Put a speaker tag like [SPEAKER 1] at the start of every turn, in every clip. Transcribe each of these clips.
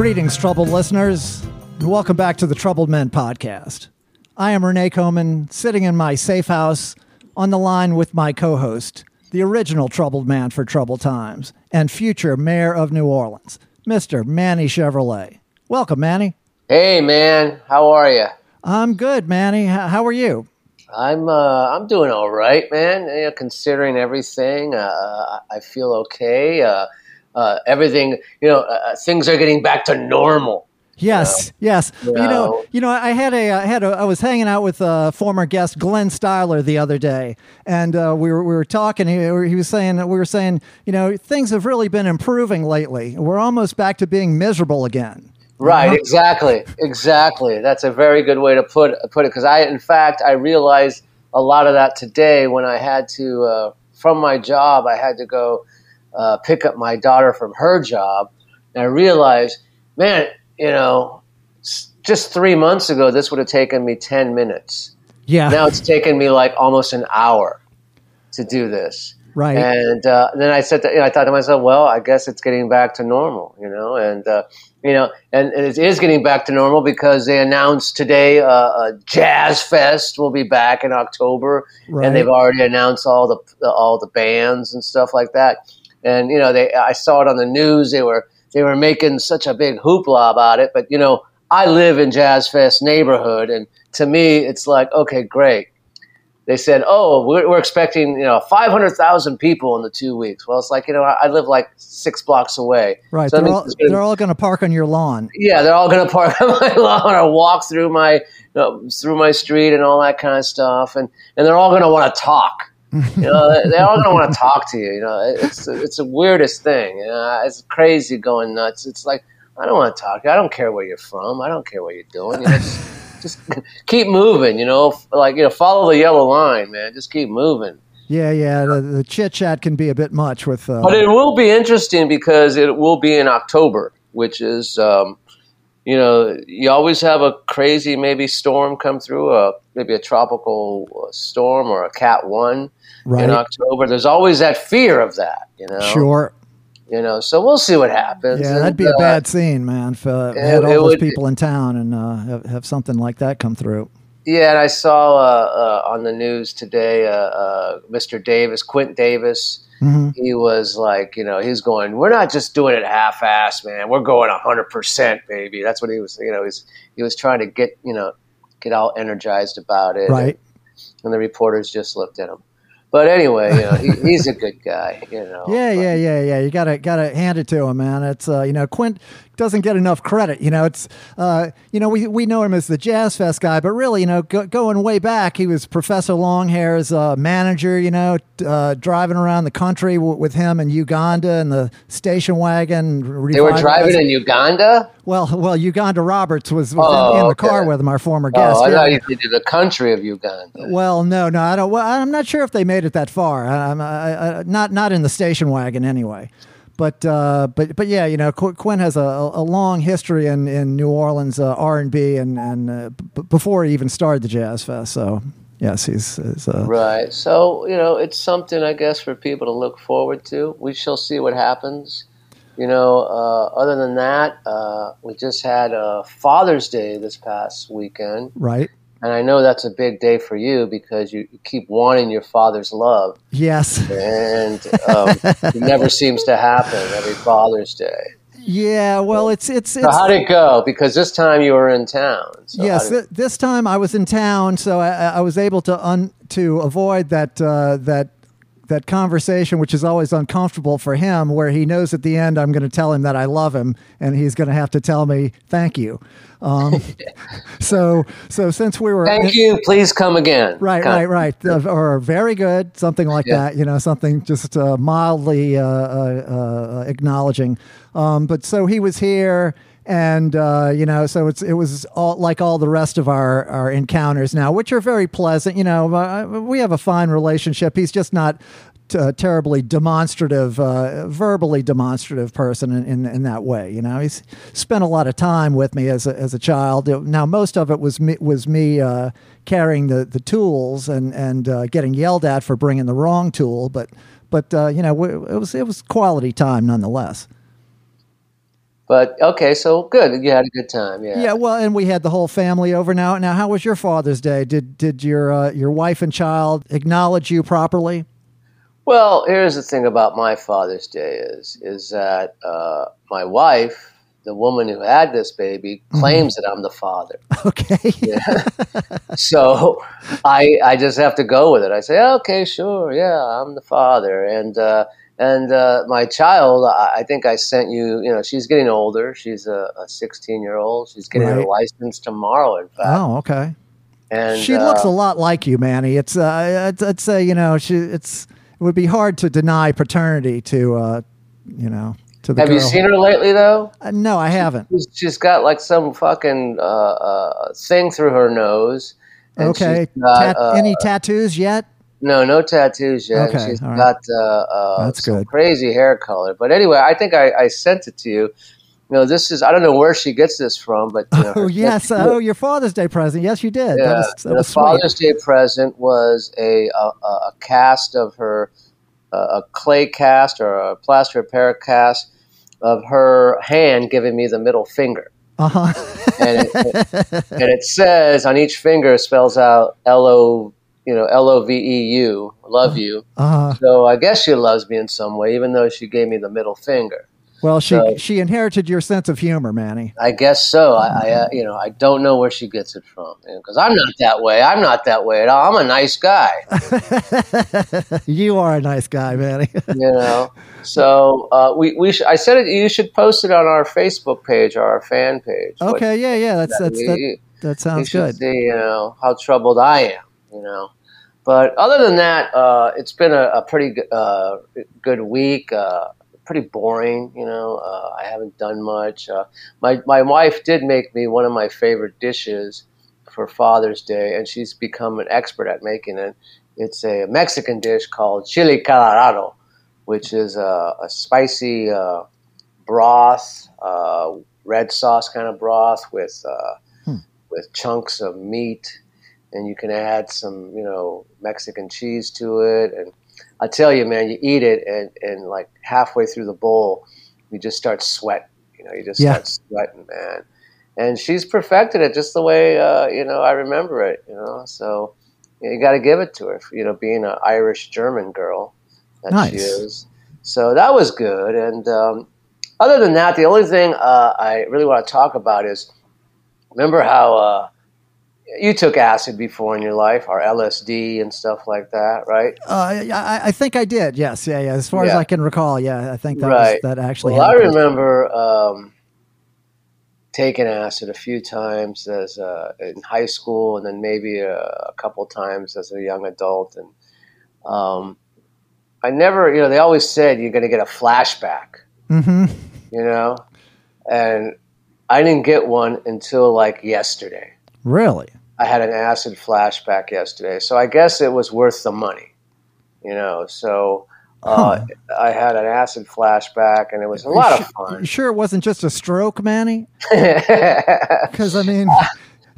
[SPEAKER 1] Greetings, troubled listeners, and welcome back to the Troubled Men podcast. I am Renee Coman, sitting in my safe house on the line with my co host, the original troubled man for troubled times and future mayor of New Orleans, Mr. Manny Chevrolet. Welcome, Manny.
[SPEAKER 2] Hey, man. How are you?
[SPEAKER 1] I'm good, Manny. How are you?
[SPEAKER 2] I'm uh, I'm doing all right, man. You know, considering everything, uh, I feel okay. Uh, uh, everything, you know, uh, things are getting back to normal.
[SPEAKER 1] Yes, yes. You know, you know, I had a, I had a, I was hanging out with a former guest, Glenn Styler, the other day, and uh, we were we were talking. He, he was saying that we were saying, you know, things have really been improving lately. We're almost back to being miserable again.
[SPEAKER 2] Right, exactly, exactly. That's a very good way to put put it. Because I, in fact, I realized a lot of that today when I had to, uh, from my job, I had to go uh, pick up my daughter from her job, and I realized, man, you know, just three months ago, this would have taken me ten minutes.
[SPEAKER 1] Yeah.
[SPEAKER 2] Now it's taken me like almost an hour to do this.
[SPEAKER 1] Right.
[SPEAKER 2] And uh, then I said, to, you know, I thought to myself, well, I guess it's getting back to normal, you know, and uh, you know, and, and it is getting back to normal because they announced today uh, uh, Jazz Fest will be back in October,
[SPEAKER 1] Right.
[SPEAKER 2] and they've already announced all the all the bands and stuff like that. And you know, they I saw it on the news. They were they were making such a big hoopla about it, but you know, I live in Jazz Fest neighborhood, and to me, it's like, okay, great they said, "Oh, we're, we're expecting you know 500,000 people in the two weeks." Well, it's like you know I, I live like six blocks away.
[SPEAKER 1] Right.
[SPEAKER 2] So
[SPEAKER 1] they're all,
[SPEAKER 2] gonna-
[SPEAKER 1] they're all going to park on your lawn.
[SPEAKER 2] yeah, they're all going to park on my lawn or walk through my you know, through my street and all that kind of stuff, and and they're all going to want to talk. You know, they're all to want to talk to you. You know, it's it's the weirdest thing. You know, it's crazy going nuts. It's like I don't want to talk. I don't care where you're from. I don't care what you're doing. You know, just, just keep moving. You know, like you know, follow the yellow line, man. Just keep moving.
[SPEAKER 1] Yeah, yeah. The, the chit chat can be a bit much with. Uh,
[SPEAKER 2] But it will be interesting because it will be in October, which is, um, you know, you always have a crazy maybe storm come through, a maybe a tropical uh, storm or a Cat One
[SPEAKER 1] right.
[SPEAKER 2] in October. There's always that fear of that, you know.
[SPEAKER 1] Sure.
[SPEAKER 2] You know, so we'll see what happens.
[SPEAKER 1] Yeah,
[SPEAKER 2] And,
[SPEAKER 1] that'd be a
[SPEAKER 2] uh,
[SPEAKER 1] bad scene, man. If uh,
[SPEAKER 2] it-
[SPEAKER 1] had all those
[SPEAKER 2] would-
[SPEAKER 1] people in town and uh, have, have something like that come through.
[SPEAKER 2] Yeah, and I saw uh, uh, on the news today, uh, uh, Mr. Davis, Quint Davis.
[SPEAKER 1] hmm
[SPEAKER 2] he was like, you know, he's going, we're not just doing it half-ass, man. We're going hundred percent, baby. That's what he was, you know, he's he was trying to get, you know, get all energized about it.
[SPEAKER 1] Right.
[SPEAKER 2] And the reporters just looked at him. But anyway, you know, he, he's a good guy, you know.
[SPEAKER 1] Yeah, yeah, yeah, yeah. You gotta gotta hand it to him, man. It's uh, you know Quint doesn't get enough credit. You know, it's uh, you know we we know him as the Jazz Fest guy, but really, you know, go, going way back, he was Professor Longhair's uh, manager. You know, uh, driving around the country w- with him in Uganda in the station wagon.
[SPEAKER 2] They were driving in Uganda.
[SPEAKER 1] Well, well, Uganda Roberts was, was
[SPEAKER 2] Oh,
[SPEAKER 1] in, in the
[SPEAKER 2] okay.
[SPEAKER 1] car with him, our former guest.
[SPEAKER 2] Oh, I thought you did the country of Uganda.
[SPEAKER 1] Well, no, no, I don't. Well, I'm not sure if they made it that far. I'm I, I, not not in the station wagon anyway. But uh, but but yeah, you know, Qu- Quint has a, a long history in, in New Orleans uh, R and B and and uh, b- before he even started the Jazz Fest. So yes, he's, he's uh,
[SPEAKER 2] Right. So, you know, it's something, I guess, for people to look forward to. We shall see what happens. You know, uh, other than that, uh, we just had uh, Father's Day this past weekend.
[SPEAKER 1] right.
[SPEAKER 2] And I know that's a big day for you because you, keep wanting your father's love.
[SPEAKER 1] Yes.
[SPEAKER 2] And um, it never seems to happen every Father's Day.
[SPEAKER 1] Yeah. Well, it's it's
[SPEAKER 2] So, how'd it go? Because this time you were in town. So
[SPEAKER 1] yes,
[SPEAKER 2] did-
[SPEAKER 1] this time I was in town, so I, I was able to un- to avoid that uh, that that conversation, which is always uncomfortable for him, where he knows at the end I'm going to tell him that I love him, and he's going to have to tell me thank you. Um, so so since we were
[SPEAKER 2] Thank you. Please come again.
[SPEAKER 1] Right,
[SPEAKER 2] Kind
[SPEAKER 1] right, right. Uh, or very good, something like
[SPEAKER 2] Yeah.
[SPEAKER 1] that. You know, something just uh, mildly uh, uh, uh, acknowledging. Um, but so he was here, and uh, you know, so it's it was all like all the rest of our our encounters now, which are very pleasant. You know, uh, we have a fine relationship. He's just not. uh, terribly demonstrative, uh, verbally demonstrative person in, in, in that way. You know, he's spent a lot of time with me as a, as a child. Now, most of it was me, was me uh, carrying the, the tools and and uh, getting yelled at for bringing the wrong tool. But but you know, it was it was quality time nonetheless.
[SPEAKER 2] But okay, so good. You had a good time. Yeah.
[SPEAKER 1] Yeah, well, and we had the whole family over now. Now, how was your Father's Day? Did did your uh, your wife and child acknowledge you properly?
[SPEAKER 2] Well, here's the thing about my Father's Day is is that uh, my wife, the woman who had this baby, claims that I'm the father.
[SPEAKER 1] Okay.
[SPEAKER 2] Yeah. so I I just have to go with it. I say, okay, sure, yeah, I'm the father, and uh, and uh, my child, I, think I sent you. You know, she's getting older. She's a 16 year old. She's getting her license tomorrow. In fact,
[SPEAKER 1] Oh, okay.
[SPEAKER 2] and
[SPEAKER 1] She
[SPEAKER 2] uh,
[SPEAKER 1] looks a lot like you, Manny. It's uh, I'd, I'd say you know she it's it would be hard to deny paternity to uh, you know to the
[SPEAKER 2] Have
[SPEAKER 1] girl.
[SPEAKER 2] you seen her lately, though?
[SPEAKER 1] Uh, no, I haven't.
[SPEAKER 2] She's- She's got like some fucking uh, uh, thing through her nose. and
[SPEAKER 1] Okay.
[SPEAKER 2] got,
[SPEAKER 1] Tat-
[SPEAKER 2] uh,
[SPEAKER 1] any tattoos yet?
[SPEAKER 2] No, no tattoos yet.
[SPEAKER 1] Okay,
[SPEAKER 2] She's
[SPEAKER 1] right.
[SPEAKER 2] got uh, uh,
[SPEAKER 1] That's good.
[SPEAKER 2] crazy hair color. But anyway, I think I, I sent it to you. You know, this is I don't know where she gets this from, but you know,
[SPEAKER 1] Oh yes. Oh, your Father's Day present. Yes, you did.
[SPEAKER 2] yeah,
[SPEAKER 1] that was, that
[SPEAKER 2] the. Father's Day present was a a, a cast of her, uh, a clay cast or a plaster Paris cast of her hand giving me the middle finger.
[SPEAKER 1] Uh huh.
[SPEAKER 2] and it, and it says on each finger spells out L O you know L O V E U love you.
[SPEAKER 1] uh,
[SPEAKER 2] So I guess she loves me in some way, even though she gave me the middle finger.
[SPEAKER 1] well, she
[SPEAKER 2] So-
[SPEAKER 1] she inherited your sense of humor, Manny.
[SPEAKER 2] I guess so. I, I uh, you know I don't know where she gets it from because I'm not that way. I'm not that way at all. I'm a nice guy,
[SPEAKER 1] you are a nice guy, Manny.
[SPEAKER 2] you know. So uh, we we sh- I said it. You should post it on our Facebook page or our fan page. What-
[SPEAKER 1] okay. Yeah. Yeah. That's that's
[SPEAKER 2] you-
[SPEAKER 1] that. That sounds good.
[SPEAKER 2] see, you know, how troubled I am, you know. But other than that, uh, it's been a, a pretty g- uh, good week. Uh, pretty boring, you know. Uh, I haven't done much. Uh, my my wife did make me one of my favorite dishes for Father's Day, and she's become an expert at making it. It's a Mexican dish called chili colorado, which is a, a spicy uh, broth, uh, red sauce kind of broth with uh, with chunks of meat, and you can add some, you know, Mexican cheese to it. And I tell you, man, you eat it, and, and like halfway through the bowl, you just start sweating. You know, you just
[SPEAKER 1] Yeah.
[SPEAKER 2] start sweating, man. And she's perfected it just the way uh, you know I remember it. You know, so you got to give it to her. You know, being an Irish German girl that she is. So that was good. And um, other than that, the only thing uh, I really want to talk about is remember how uh, you took acid before in your life, or LSD and stuff like that, right?
[SPEAKER 1] Uh, I, I think I did. Yes. Yeah. Yeah. As far as I can recall, yeah, I think that
[SPEAKER 2] Right.
[SPEAKER 1] was, that actually.
[SPEAKER 2] Well, I remember um, taking acid a few times as uh, in high school, and then maybe a, a couple times as a young adult. And um, I never, you know, they always said you're going to get a flashback,
[SPEAKER 1] hmm
[SPEAKER 2] you know, and I didn't get one until like yesterday.
[SPEAKER 1] Really.
[SPEAKER 2] I had an acid flashback yesterday, so I guess it was worth the money, you know. So uh, I had an acid flashback, and it was a lot of
[SPEAKER 1] You
[SPEAKER 2] fun.
[SPEAKER 1] sure it wasn't just a stroke, Manny? Because I mean,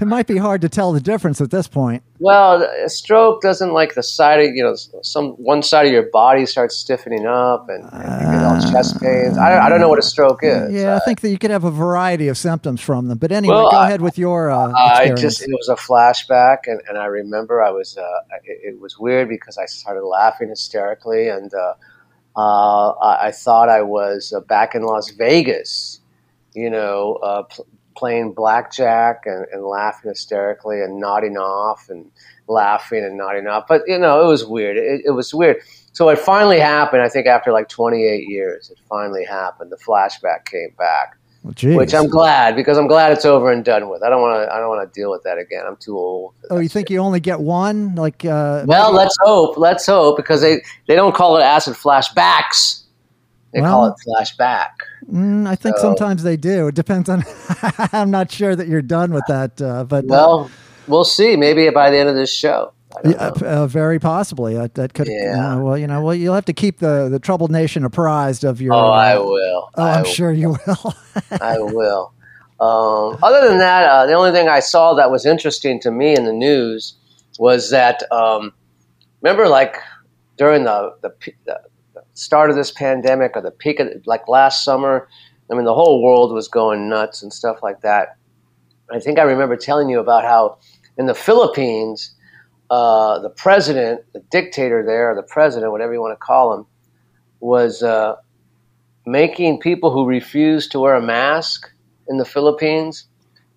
[SPEAKER 1] it might be hard to tell the difference at this point.
[SPEAKER 2] well, a stroke doesn't like the side of you know some one side of your body starts stiffening up, and, and you get all chest pains. I, I don't know what a stroke is.
[SPEAKER 1] Yeah, I think that you could have a variety of symptoms from them. But anyway,
[SPEAKER 2] Well,
[SPEAKER 1] go
[SPEAKER 2] I-
[SPEAKER 1] ahead with your uh,
[SPEAKER 2] I just it was a flashback, and, and I remember I was uh, it, it was weird because I started laughing hysterically, and uh, uh, I, I thought I was uh, back in Las Vegas, you know, uh, playing blackjack and, and laughing hysterically and nodding off and laughing and nodding off. But you know, it was weird. It, it was weird. So it finally happened. I think after like 28 years, it finally happened. The flashback came back
[SPEAKER 1] Well,
[SPEAKER 2] which I'm glad because I'm glad it's over and done with. I don't want to. I don't want to deal with that again. I'm too old.
[SPEAKER 1] oh, you think
[SPEAKER 2] shit.
[SPEAKER 1] you only get one? Like, uh,
[SPEAKER 2] Well, let's hope. Let's hope because they they don't call it acid flashbacks. They call
[SPEAKER 1] Well-
[SPEAKER 2] it flashback.
[SPEAKER 1] mm, I think
[SPEAKER 2] so-
[SPEAKER 1] sometimes they do. It depends on. I'm not sure that you're done with that, uh, but uh,
[SPEAKER 2] Well, we'll see. Maybe by the end of this show.
[SPEAKER 1] Yeah, uh, very possibly. Uh, that could.
[SPEAKER 2] Yeah.
[SPEAKER 1] uh, well, you know, well, you'll have to keep the the troubled nation apprised of your.
[SPEAKER 2] Oh, I
[SPEAKER 1] uh,
[SPEAKER 2] will.
[SPEAKER 1] Oh,
[SPEAKER 2] I
[SPEAKER 1] I'm sure you will.
[SPEAKER 2] I will. Um, other than that, uh, the only thing I saw that was interesting to me in the news was that um, remember, like during the, the the start of this pandemic or the peak of like last summer, I mean, the whole world was going nuts and stuff like that. I think I remember telling you about how in the Philippines, uh, the president, the dictator there, the president, whatever you want to call him, was uh, making people who refused to wear a mask in the Philippines,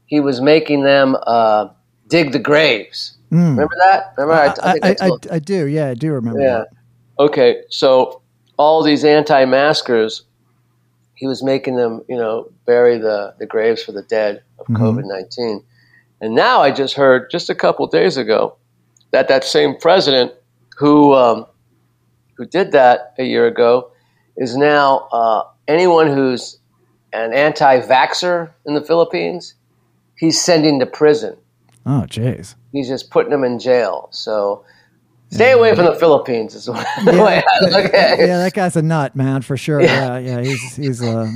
[SPEAKER 2] he was making them uh, dig the graves.
[SPEAKER 1] Mm.
[SPEAKER 2] Remember that? Remember?
[SPEAKER 1] I,
[SPEAKER 2] I,
[SPEAKER 1] I
[SPEAKER 2] I,
[SPEAKER 1] I do. Yeah, I do remember
[SPEAKER 2] yeah.
[SPEAKER 1] that.
[SPEAKER 2] Okay, so all these anti-maskers, he was making them, you know, bury the, the graves for the dead of
[SPEAKER 1] Mhm.
[SPEAKER 2] COVID nineteen. And now I just heard just a couple days ago that that same president who um, who did that a year ago is now uh, anyone who's an anti-vaxxer in the Philippines, he's sending to prison.
[SPEAKER 1] Oh, jeez.
[SPEAKER 2] He's just putting them in jail. So stay away from the Philippines is the way I look at
[SPEAKER 1] yeah, that guy's a nut, man, for sure. Yeah, yeah, he's he's uh,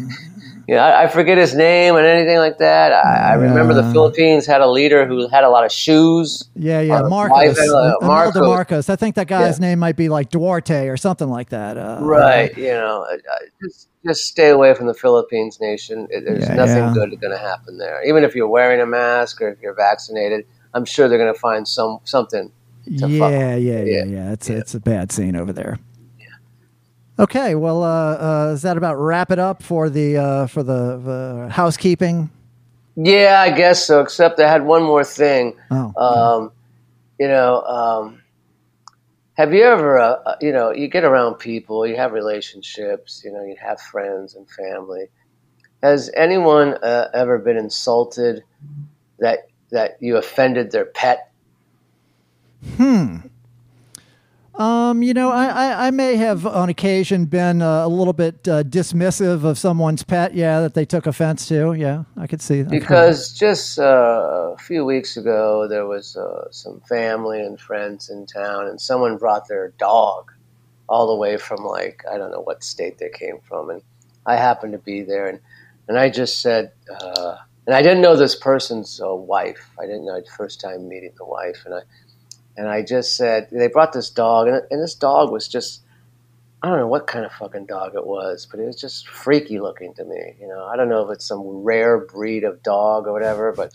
[SPEAKER 2] Yeah, I, I forget his name and anything like that. I, I remember the Philippines had a leader who had a lot of shoes.
[SPEAKER 1] yeah, yeah,
[SPEAKER 2] Uh,
[SPEAKER 1] Marcos,
[SPEAKER 2] Ivan, uh,
[SPEAKER 1] uh,
[SPEAKER 2] Marcos.
[SPEAKER 1] Marcos. I think that guy's name might be like Duarte or something like that. Uh,
[SPEAKER 2] Right. You know, uh, uh, just just stay away from the Philippines nation. There's
[SPEAKER 1] Yeah,
[SPEAKER 2] nothing
[SPEAKER 1] yeah.
[SPEAKER 2] good going to happen there. Even if you're wearing a mask or if you're vaccinated, I'm sure they're going to find some something.
[SPEAKER 1] Yeah, yeah, yeah, yeah,
[SPEAKER 2] Yeah.
[SPEAKER 1] It's it's a bad scene over there. Okay, well, uh, uh, is that about wrap it up for the uh, for the, the housekeeping?
[SPEAKER 2] Yeah, I guess so. Except I had one more thing.
[SPEAKER 1] Oh,
[SPEAKER 2] Um, you know, um, have you ever, uh, uh, you know, you get around people, you have relationships, you know, you have friends and family. Has anyone uh, ever been insulted that that you offended their pet?
[SPEAKER 1] Hmm. Um, you know, I, I, I may have on occasion been uh, a little bit uh, dismissive of someone's pet. Yeah, that they took offense to. Yeah, I could see that.
[SPEAKER 2] Because just uh, a few weeks ago, there was uh, some family and friends in town, and someone brought their dog all the way from like I don't know what state they came from, and I happened to be there, and and I just said, uh, and I didn't know this person's uh, wife. I didn't know first time meeting the wife, and I and I just said they brought this dog, and, and this dog was just. I don't know what kind of fucking dog it was, but it was just freaky looking to me. You know, I don't know if it's some rare breed of dog or whatever, but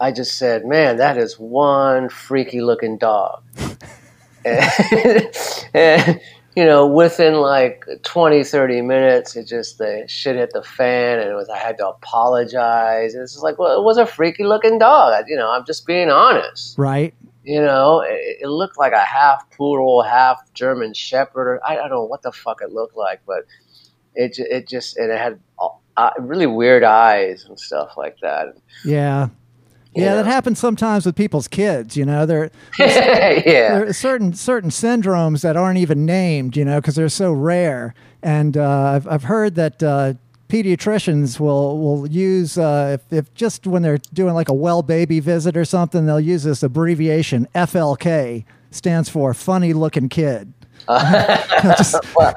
[SPEAKER 2] I just said, man, that is one freaky looking dog. and, and, you know, within like 20, 30 minutes, it just, the shit hit the fan and it was, I had to apologize. It's just like, well, it was a freaky looking dog. I- You know, I'm just being honest.
[SPEAKER 1] right.
[SPEAKER 2] You know, it, it looked like a half poodle, half German Shepherd. I, I don't know what the fuck it looked like, but it it just and it had uh, really weird eyes and stuff like that.
[SPEAKER 1] Yeah.
[SPEAKER 2] You
[SPEAKER 1] Yeah,
[SPEAKER 2] know?
[SPEAKER 1] that happens sometimes with people's kids. You know, there
[SPEAKER 2] yeah,
[SPEAKER 1] there are certain certain syndromes that aren't even named. You know, because they're so rare. And uh, I've I've heard that uh, pediatricians will will use uh, if, if just when they're doing like a well baby visit or something, they'll use this abbreviation FLK stands for funny looking kid. Just-
[SPEAKER 2] well,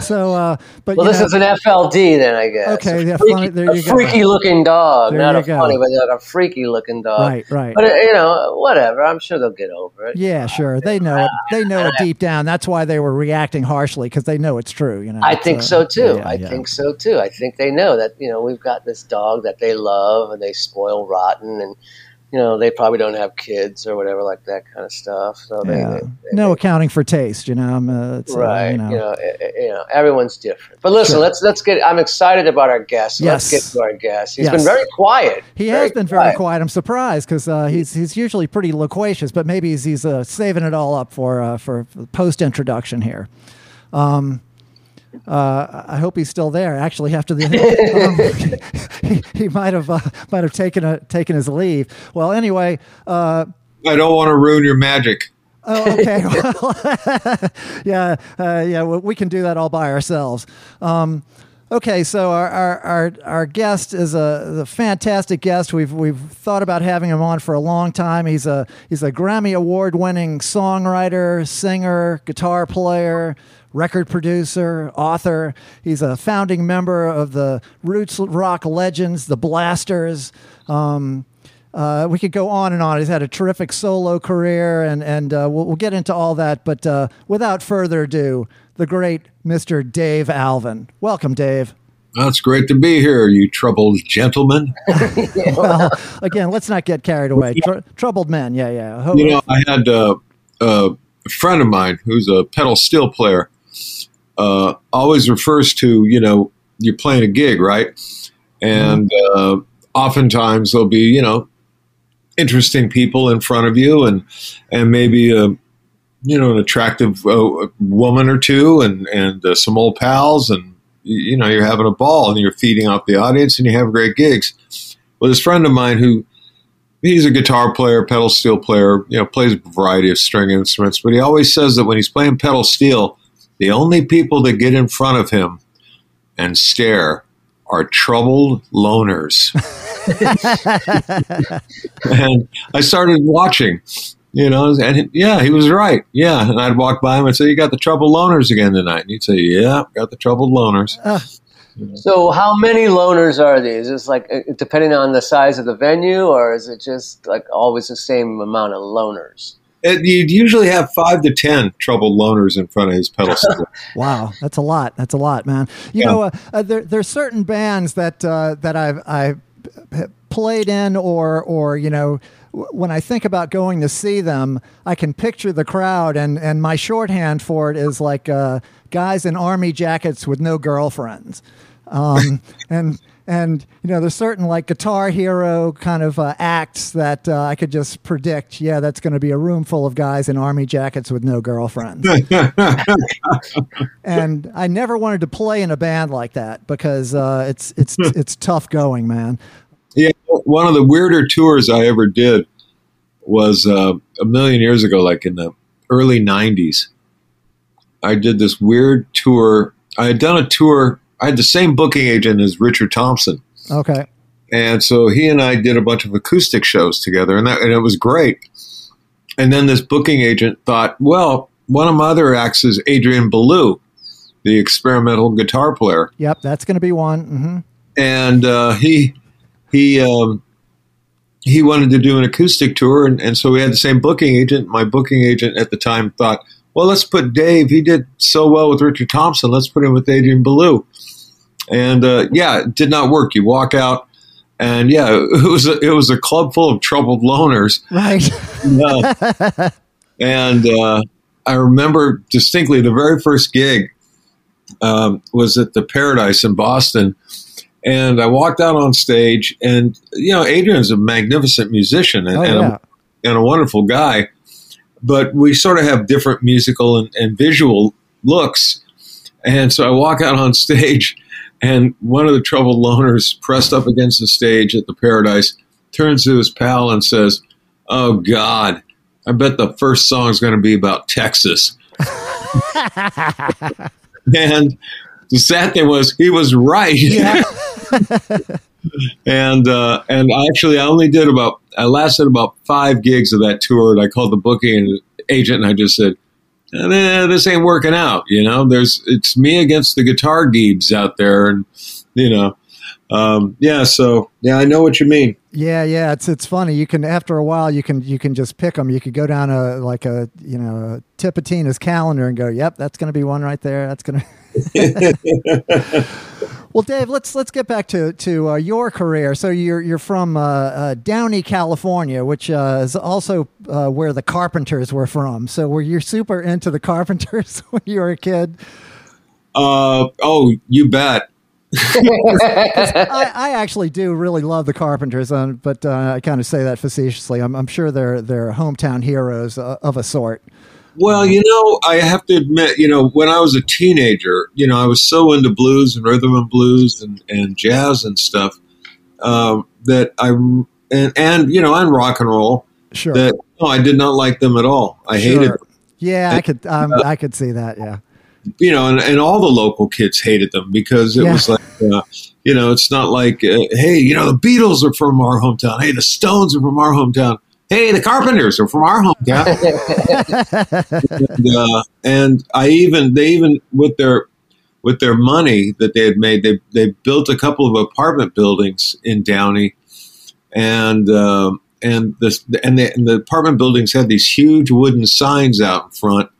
[SPEAKER 1] so, uh, but
[SPEAKER 2] well, this
[SPEAKER 1] know,
[SPEAKER 2] is an FLD then, I guess.
[SPEAKER 1] Okay,
[SPEAKER 2] A
[SPEAKER 1] yeah,
[SPEAKER 2] freaky,
[SPEAKER 1] funny- there
[SPEAKER 2] a
[SPEAKER 1] you go.
[SPEAKER 2] freaky looking dog,
[SPEAKER 1] There
[SPEAKER 2] not a
[SPEAKER 1] go.
[SPEAKER 2] funny, but like a freaky looking dog.
[SPEAKER 1] right, right.
[SPEAKER 2] But you know, whatever. I'm sure they'll get over it.
[SPEAKER 1] Yeah, sure. They know it. They know it deep down. That's why they were reacting harshly because they know it's true. You know.
[SPEAKER 2] I think so too.
[SPEAKER 1] yeah,
[SPEAKER 2] I
[SPEAKER 1] yeah.
[SPEAKER 2] think so too. I think they know that you know we've got this dog that they love and they spoil rotten, and you know they probably don't have kids or whatever like that kind of stuff. So they,
[SPEAKER 1] Yeah.
[SPEAKER 2] they, they-
[SPEAKER 1] no accounting for taste. You know. uh, it's, uh,
[SPEAKER 2] right.
[SPEAKER 1] you know.
[SPEAKER 2] you know, eh, eh, you know, everyone's different. But listen,
[SPEAKER 1] Sure.
[SPEAKER 2] let's let's get. I'm excited about our guest.
[SPEAKER 1] Yes.
[SPEAKER 2] Let's get to our guest. He's
[SPEAKER 1] Yes.
[SPEAKER 2] been very quiet.
[SPEAKER 1] He has been very quiet. I'm surprised because uh, he's he's usually pretty loquacious, but maybe he's, he's uh, saving it all up for uh, for post introduction here. Um, uh, I hope he's still there. Actually, after the um, he, he might have uh, might have taken a taken his leave. Well, anyway. Uh,
[SPEAKER 3] I don't want to ruin your magic.
[SPEAKER 1] Oh, okay. Well, yeah, uh, yeah. We we can do that all by ourselves. Um, okay, so our, our our our guest is a, a fantastic guest. We've we've thought about having him on for a long time. He's a he's a Grammy award winning songwriter, singer, guitar player. Record producer, author. He's a founding member of the roots rock legends, the Blasters. Um, uh, we could go on and on. He's had a terrific solo career, and and uh, we'll, we'll get into all that. But uh, without further ado, the great Mr. Dave Alvin. Welcome, Dave.
[SPEAKER 3] That's great to be here, you troubled gentlemen.
[SPEAKER 1] well, again, let's not get carried away. Tr- troubled men, yeah, yeah.
[SPEAKER 3] You know, I had uh, a friend of mine who's a pedal steel player. Uh, always refers to you know you're playing a gig, right? And uh, oftentimes there'll be you know interesting people in front of you, and and maybe a you know an attractive uh, woman or two, and and uh, some old pals, and you know you're having a ball, and you're feeding off the audience, and you have great gigs. Well, this friend of mine who he's a guitar player, pedal steel player, you know, plays a variety of string instruments, but he always says that when he's playing pedal steel, the only people that get in front of him and stare are troubled loners. and I started watching, you know, and yeah, he was right. Yeah. And I'd walk by him and say, You got the troubled loners again tonight. And he'd say, Yeah, got the troubled loners.
[SPEAKER 2] So, how many loners are these? Is like uh, depending on the size of the venue, or is it just like always the same amount of loners?
[SPEAKER 3] It, you'd usually have five to 10 troubled loners in front of his pedal steel.
[SPEAKER 1] Wow, that's a lot. That's a lot, man. You
[SPEAKER 3] Yeah.
[SPEAKER 1] know, uh, uh, there there's certain bands that uh, that I've I've played in, or or you know, w- when I think about going to see them, I can picture the crowd, and and my shorthand for it is like uh, guys in army jackets with no girlfriends, um, and. And you know, there's certain like Guitar Hero kind of uh, acts that uh, I could just predict. Yeah, that's going to be a room full of guys in army jackets with no girlfriends and I never wanted to play in a band like that because uh, it's it's it's tough going, man.
[SPEAKER 3] Yeah, one of the weirder tours I ever did was uh, a million years ago, like in the early '90s. I did this weird tour. I had done a tour. I had the same booking agent as Richard Thompson,
[SPEAKER 1] Okay,
[SPEAKER 3] and so he and I did a bunch of acoustic shows together, and that and it was great. And then this booking agent thought, well, one of my other acts is Adrian Belew, the experimental guitar player
[SPEAKER 1] yep, that's going to be one. hmm
[SPEAKER 3] and uh, he he um, he wanted to do an acoustic tour, and, and so we had the same booking agent. My booking agent at the time thought, well, let's put Dave. He did so well with Richard Thompson. Let's put him with Adrian Belew. And uh, yeah, it did not work. You walk out, and yeah, it was a, it was a club full of troubled loners.
[SPEAKER 1] Right.
[SPEAKER 3] Uh, and uh, I remember distinctly the very first gig um, was at the Paradise in Boston. And I walked out on stage, and you know, Adrian's a magnificent musician and,
[SPEAKER 1] Oh
[SPEAKER 3] and, a, and a wonderful guy, but we sort of have different musical and, and visual looks. And so I walk out on stage, and one of the troubled loners pressed up against the stage at the Paradise turns to his pal and says, "Oh God, I bet the first song is going to be about Texas." and the sad thing was, he was right.
[SPEAKER 1] Yeah.
[SPEAKER 3] and uh, and actually, I only did about I lasted about five gigs of that tour, and I called the booking agent, and I just said, eh, "This ain't working out." You know, there's it's me against the guitar geebs out there, and you know, um, yeah. So yeah, I know what you mean.
[SPEAKER 1] Yeah, yeah, it's it's funny. You can after a while you can you can just pick them. You could go down a like a you know Tipitina's calendar and go, "Yep, that's going to be one right there. That's going to." well, Dave, let's let's get back to to uh, your career. So you're you're from uh, uh, Downey, California, which uh, is also uh, where the Carpenters were from. So were you super into the Carpenters when you were a kid?
[SPEAKER 3] Uh, oh, you bet.
[SPEAKER 1] I, I actually do really love the Carpenters, but uh, I kind of say that facetiously. I'm, I'm sure they're they're hometown heroes uh, of a sort.
[SPEAKER 3] Well, you know, I have to admit, you know, when I was a teenager, you know, I was so into blues and rhythm and blues and, and jazz and stuff um, that I and and you know and rock and roll
[SPEAKER 1] Sure.
[SPEAKER 3] that no, I did not like them at all. I hated
[SPEAKER 1] Them. Yeah, I could um, I could see that. Yeah.
[SPEAKER 3] you know, and, and all the local kids hated them because it
[SPEAKER 1] Yeah.
[SPEAKER 3] was like, uh, you know, it's not like, uh, hey, you know, the Beatles are from our hometown. Hey, the Stones are from our hometown. Hey, the Carpenters are from our hometown. and, uh, and I even they even with their with their money that they had made, they they built a couple of apartment buildings in Downey, and um, and this and the, and the apartment buildings had these huge wooden signs out in front,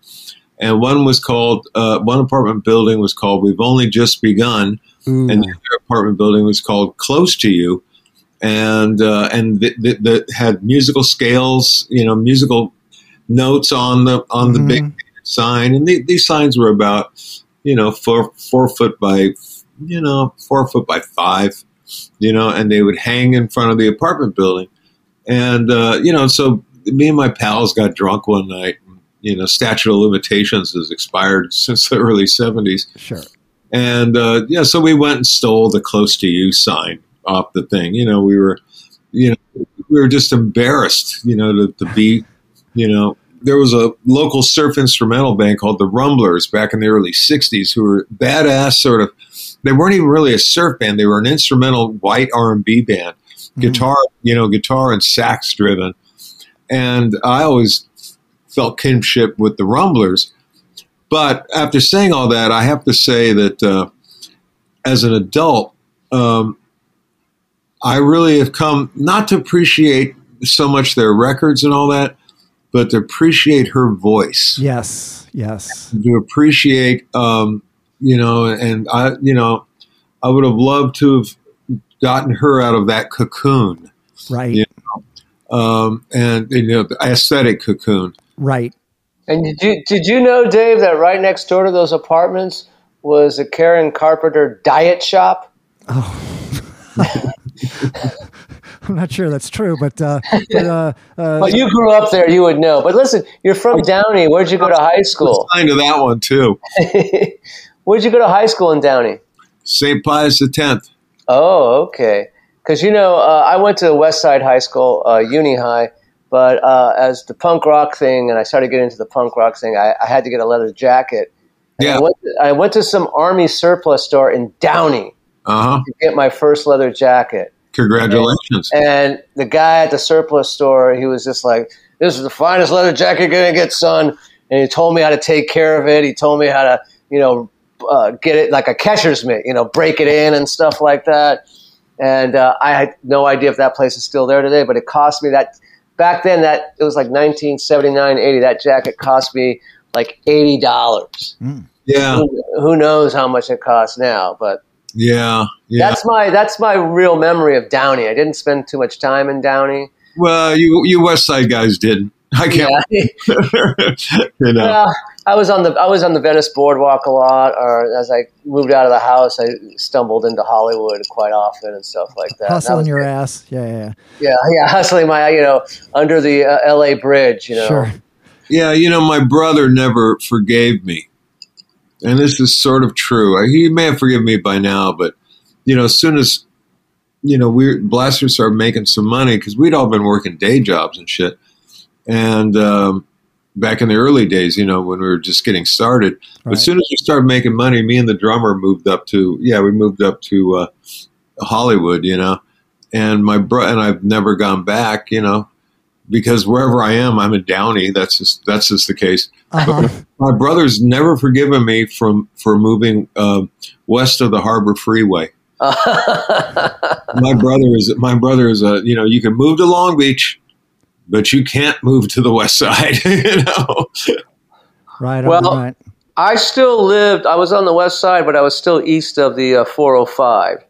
[SPEAKER 3] and one was called uh, one apartment building was called "We've Only Just Begun."
[SPEAKER 1] Ooh.
[SPEAKER 3] and the other apartment building was called Close to You, and uh, and that th- th- had musical scales, you know, musical notes on the on the
[SPEAKER 1] Mhm.
[SPEAKER 3] big sign, and the, these signs were about you know four four foot by you know four foot by five, you know, and they would hang in front of the apartment building, and uh, you know, so me and my pals got drunk one night. You know, statute of limitations has expired since the early seventies.
[SPEAKER 1] Sure.
[SPEAKER 3] And uh, yeah, so we went and stole the "Close to You" sign off the thing. You know, we were, you know, we were just embarrassed. You know, to, to be, you know, there was a local surf instrumental band called the Rumblers back in the early '60s who were badass sort of. They weren't even really a surf band; they were an instrumental white R and B band, guitar, you know, guitar and sax driven. And I always felt kinship with the Rumblers. But after saying all that, I have to say that uh, as an adult, um, I really have come not to appreciate so much their records and all that, but to appreciate her voice,
[SPEAKER 1] Yes. Yes.
[SPEAKER 3] to appreciate, um, you know, and I, you know, I would have loved to have gotten her out of that cocoon,
[SPEAKER 1] Right.
[SPEAKER 3] Yeah. um, and you know, the aesthetic cocoon.
[SPEAKER 1] Right.
[SPEAKER 2] And did you did you know, Dave, that right next door to those apartments was a Karen Carpenter diet shop?
[SPEAKER 1] I'm not sure that's true, but uh, but uh, uh,
[SPEAKER 2] Well, you grew up there, you would know. But listen, you're from Downey. Where'd you go to high school?
[SPEAKER 3] Signed to that one too.
[SPEAKER 2] Where'd you go to high school in Downey?
[SPEAKER 3] St. Pius X.
[SPEAKER 2] Oh, okay. Because you know, uh, I went to West Side High School, uh, Uni High, but uh, as the punk rock thing, and I started getting into the punk rock thing, I, I had to get a leather jacket. And
[SPEAKER 3] Yeah.
[SPEAKER 2] I went, I went to some Army surplus store in Downey
[SPEAKER 3] Uh huh.
[SPEAKER 2] to get my first leather jacket.
[SPEAKER 3] Congratulations.
[SPEAKER 2] And the guy at the surplus store, he was just like, "This is the finest leather jacket you're gonna get, son." And he told me how to take care of it. He told me how to, you know, uh, get it like a catcher's mitt, you know, break it in and stuff like that. And uh, I had no idea if that place is still there today, but it cost me that back then. That it was like 1979, 80. That jacket cost me like eighty dollars.
[SPEAKER 3] Yeah,
[SPEAKER 2] Who, who knows how much it costs now? But
[SPEAKER 3] yeah, yeah.
[SPEAKER 2] that's my that's my real memory of Downey. I didn't spend too much time in Downey.
[SPEAKER 3] well, you you West Side guys didn't. I can't.
[SPEAKER 2] Yeah.
[SPEAKER 3] you know.
[SPEAKER 2] Well, I was on the I was on the Venice boardwalk a lot, or as I moved out of the house, I stumbled into Hollywood quite often and stuff like that. That
[SPEAKER 1] hustling
[SPEAKER 2] was
[SPEAKER 1] your
[SPEAKER 2] good.
[SPEAKER 1] ass. Yeah. Yeah.
[SPEAKER 2] yeah, yeah, hustling my you know under the uh, L.A. bridge, you know.
[SPEAKER 1] Sure.
[SPEAKER 3] Yeah, you know, my brother never forgave me. And this is sort of true. He may have forgiven me by now, but, you know, as soon as, you know, we Blaster started making some money, because we'd all been working day jobs and shit. And um, back in the early days, you know, when we were just getting started. But
[SPEAKER 1] Right.
[SPEAKER 3] as soon as we started making money, me and the drummer moved up to, yeah, we moved up to uh, Hollywood, you know. And my bro, and I've never gone back, you know, because wherever I am, I'm a Downey. That's just that's just the case.
[SPEAKER 1] Uh-huh.
[SPEAKER 3] My brother's never forgiven me from for moving uh, west of the Harbor Freeway. My brother is my brother is a you know you can move to Long Beach, but you can't move to the west side. you know,
[SPEAKER 1] Right.
[SPEAKER 2] Well-
[SPEAKER 1] right.
[SPEAKER 2] I still lived. I was on the west side, but I was still east of the uh, 405.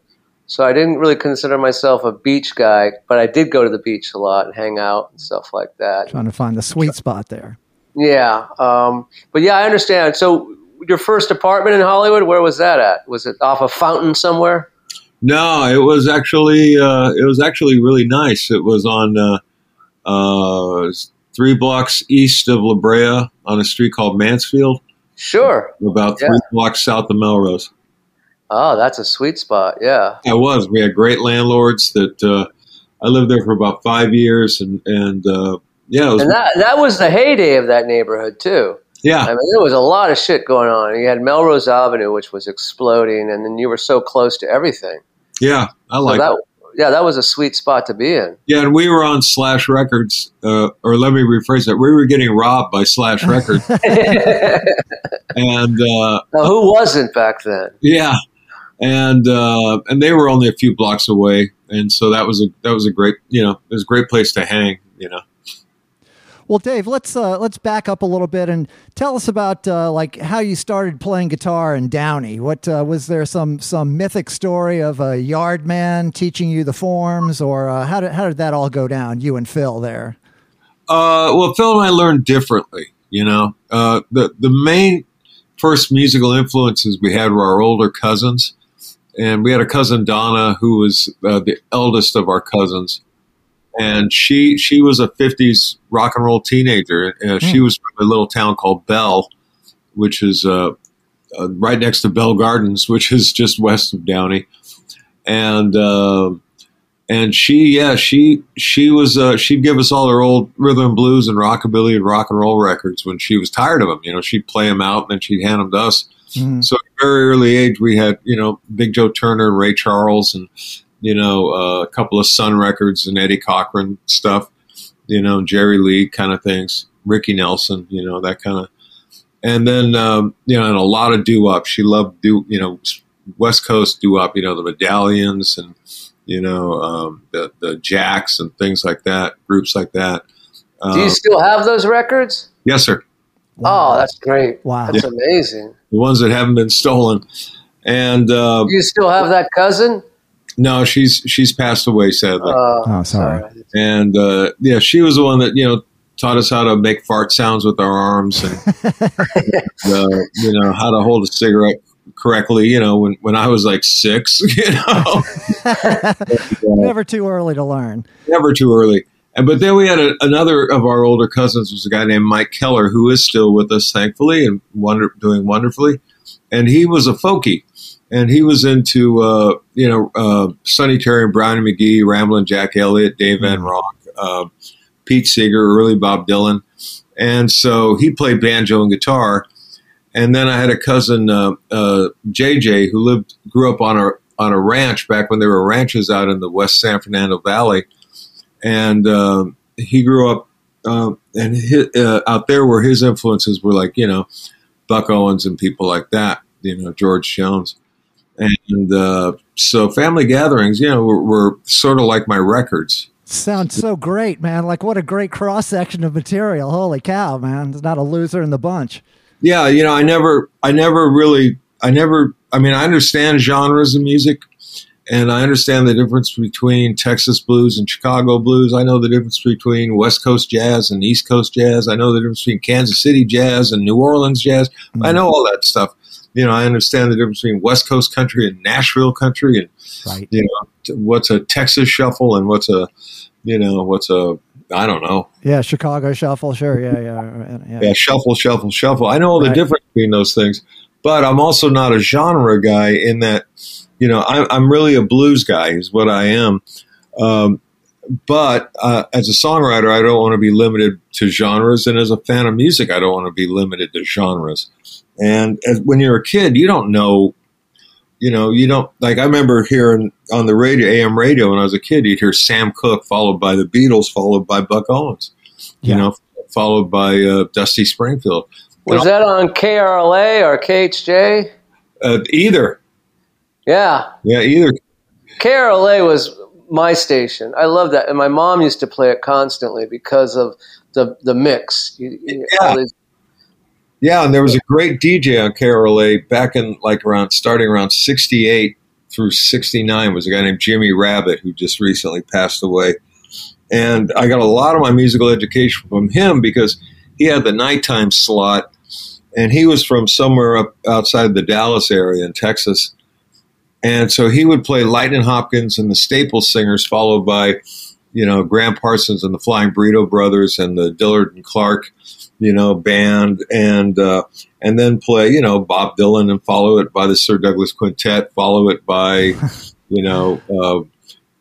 [SPEAKER 2] So I didn't really consider myself a beach guy, but I did go to the beach a lot and hang out and stuff like that.
[SPEAKER 1] Trying to find the sweet spot there.
[SPEAKER 2] Yeah, um, but yeah, I understand. So your first apartment in Hollywood, where was that at? Was it off a fountain somewhere?
[SPEAKER 3] no, it was actually uh, it was actually really nice. It was on uh, uh, three blocks east of La Brea on a street called Mansfield,
[SPEAKER 2] Sure.
[SPEAKER 3] about three
[SPEAKER 2] Yeah.
[SPEAKER 3] blocks south of Melrose.
[SPEAKER 2] Oh, that's a sweet spot. Yeah.
[SPEAKER 3] I was. We had great landlords that uh, I lived there for about five years, and and uh, yeah, it was
[SPEAKER 2] And that that was the heyday of that neighborhood too.
[SPEAKER 3] yeah,
[SPEAKER 2] I mean, there was a lot of shit going on. You had Melrose Avenue, which was exploding, and then you were so close to everything.
[SPEAKER 3] yeah. I
[SPEAKER 2] So
[SPEAKER 3] like
[SPEAKER 2] that,
[SPEAKER 3] it.
[SPEAKER 2] yeah, that was a sweet spot to be in.
[SPEAKER 3] Yeah, and we were on Slash Records, uh, or let me rephrase that. We were getting robbed by Slash Records, and uh,
[SPEAKER 2] Now, who wasn't back then?
[SPEAKER 3] yeah, and uh, and they were only a few blocks away, and so that was a that was a great you know it was a great place to hang. You know,
[SPEAKER 1] Well, Dave, let's uh, let's back up a little bit and tell us about uh, like how you started playing guitar in Downey. What uh, was there some some mythic story of a yard man teaching you the forms, or uh, how did how did that all go down? You and Phil there.
[SPEAKER 3] Uh, well, Phil and I learned differently. You know, uh, the the main first musical influences we had were our older cousins, and we had a cousin Donna who was the eldest of our cousins and she she was a 50s rock and roll teenager. Uh, mm. She hmm. was from a little town called Bell, which is uh, uh, right next to Bell Gardens, which is just west of Downey. And uh, and she, yeah, she she was uh, she'd give us all her old rhythm and blues and rockabilly and rock and roll records when she was tired of them. You know, she'd play them out and then she'd hand them to us. Mm. So very early age, we had you know Big Joe Turner and Ray Charles and you know, uh, a couple of Sun records and Eddie Cochran stuff, you know, Jerry Lee kind of things, Ricky Nelson, you know, that kind of, and then, um, you know, and a lot of doo wop. She loved do, you know, West Coast doo wop, you know, the medallions and, you know, um, the, the jacks and things like that, groups like that.
[SPEAKER 2] Do you um, still have those records?
[SPEAKER 3] Yes, sir.
[SPEAKER 2] Wow. Oh, that's great.
[SPEAKER 1] Wow.
[SPEAKER 2] That's yeah. amazing.
[SPEAKER 3] The ones that haven't been stolen. And, uh,
[SPEAKER 2] you still have that cousin?
[SPEAKER 3] No, she's she's passed away sadly.
[SPEAKER 1] Uh, oh, sorry.
[SPEAKER 3] And uh, yeah, she was the one that you know taught us how to make fart sounds with our arms and uh, you know how to hold a cigarette correctly. You know, when when I was like six, you know,
[SPEAKER 1] never too early to learn.
[SPEAKER 3] Never too early. And but then we had a, another of our older cousins was a guy named Mike Keller who is still with us, thankfully, and wonder, doing wonderfully. And he was a folkie and he was into uh, you know uh, Sonny Terry and Brownie McGhee, Ramblin' Jack Elliott, Dave Van Ronk, uh, Pete Seeger, early Bob Dylan, and so he played banjo and guitar. And then I had a cousin JJ uh, uh, who lived grew up on a on a ranch back when there were ranches out in the West San Fernando Valley, and um, he grew up uh, and his, out there where his influences were like you know Buck Owens and people like that, you know George Jones and uh, so family gatherings, you know, were, were sort of like my records.
[SPEAKER 1] Sounds so great, man! Like what a great cross section of material. Holy cow, man! There's not a loser in the bunch.
[SPEAKER 3] Yeah, you know, I never, I never really, I never. I mean, I understand genres of music, and I understand the difference between Texas blues and Chicago blues. I know the difference between West Coast jazz and East Coast jazz. I know the difference between Kansas City jazz and New Orleans jazz. Mm-hmm. I know all that stuff you know, I understand the difference between West Coast country and Nashville country, and right. you know, what's a Texas shuffle and what's a, you know, what's a I don't know.
[SPEAKER 1] Yeah, Chicago shuffle, sure. Yeah, yeah,
[SPEAKER 3] yeah. Yeah, shuffle, shuffle, shuffle. I know all the right. difference between those things, but I'm also not a genre guy in that, you know, I'm, I'm really a blues guy, is what I am. Um, but uh, as a songwriter, I don't want to be limited to genres, and as a fan of music, I don't want to be limited to genres. And as, when you're a kid, you don't know, you know, you don't like. I remember hearing on the radio, AM radio, when I was a kid, you'd hear Sam Cooke followed by the Beatles, followed by Buck Owens, you know, followed by uh, Dusty Springfield.
[SPEAKER 2] Was that on KRLA or KHJ?
[SPEAKER 3] Uh, either.
[SPEAKER 2] Yeah.
[SPEAKER 3] Yeah, either.
[SPEAKER 2] KRLA was my station. I love that, and my mom used to play it constantly because of the the mix.
[SPEAKER 3] Yeah. Yeah, and there was a great DJ on KRLA back in like around starting around '68 through '69 was a guy named Jimmy Rabbitt who just recently passed away, and I got a lot of my musical education from him because he had the nighttime slot, and he was from somewhere up outside the Dallas area in Texas, and so he would play Lightnin' Hopkins and the Staples Singers, followed by you know Gram Parsons and the Flying Burrito Brothers and the Dillard and Clark you know, band and uh, and then play, you know, Bob Dylan and follow it by the Sir Douglas Quintet, follow it by, you know, uh,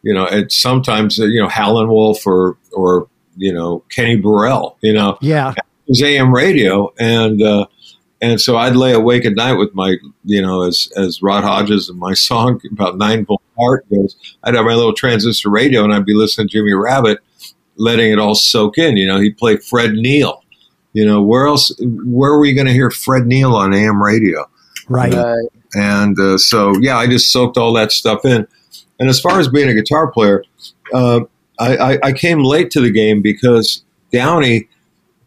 [SPEAKER 3] you know, and sometimes uh, you know Howlin' Wolf or or you know Kenny Burrell, you know,
[SPEAKER 1] yeah, it
[SPEAKER 3] was AM radio and. Uh, and so I'd lay awake at night with my, you know, as as Rod Hodges and my song about nine volt heart goes. I'd have my little transistor radio, and I'd be listening to Jimmy Rabbitt, letting it all soak in. You know, he'd play Fred Neil, you know, where else? Where were we going to hear Fred Neil on AM radio?
[SPEAKER 1] Right. Uh,
[SPEAKER 3] and uh, so, yeah, I just soaked all that stuff in. And as far as being a guitar player, uh, I, I, I, came late to the game because Downey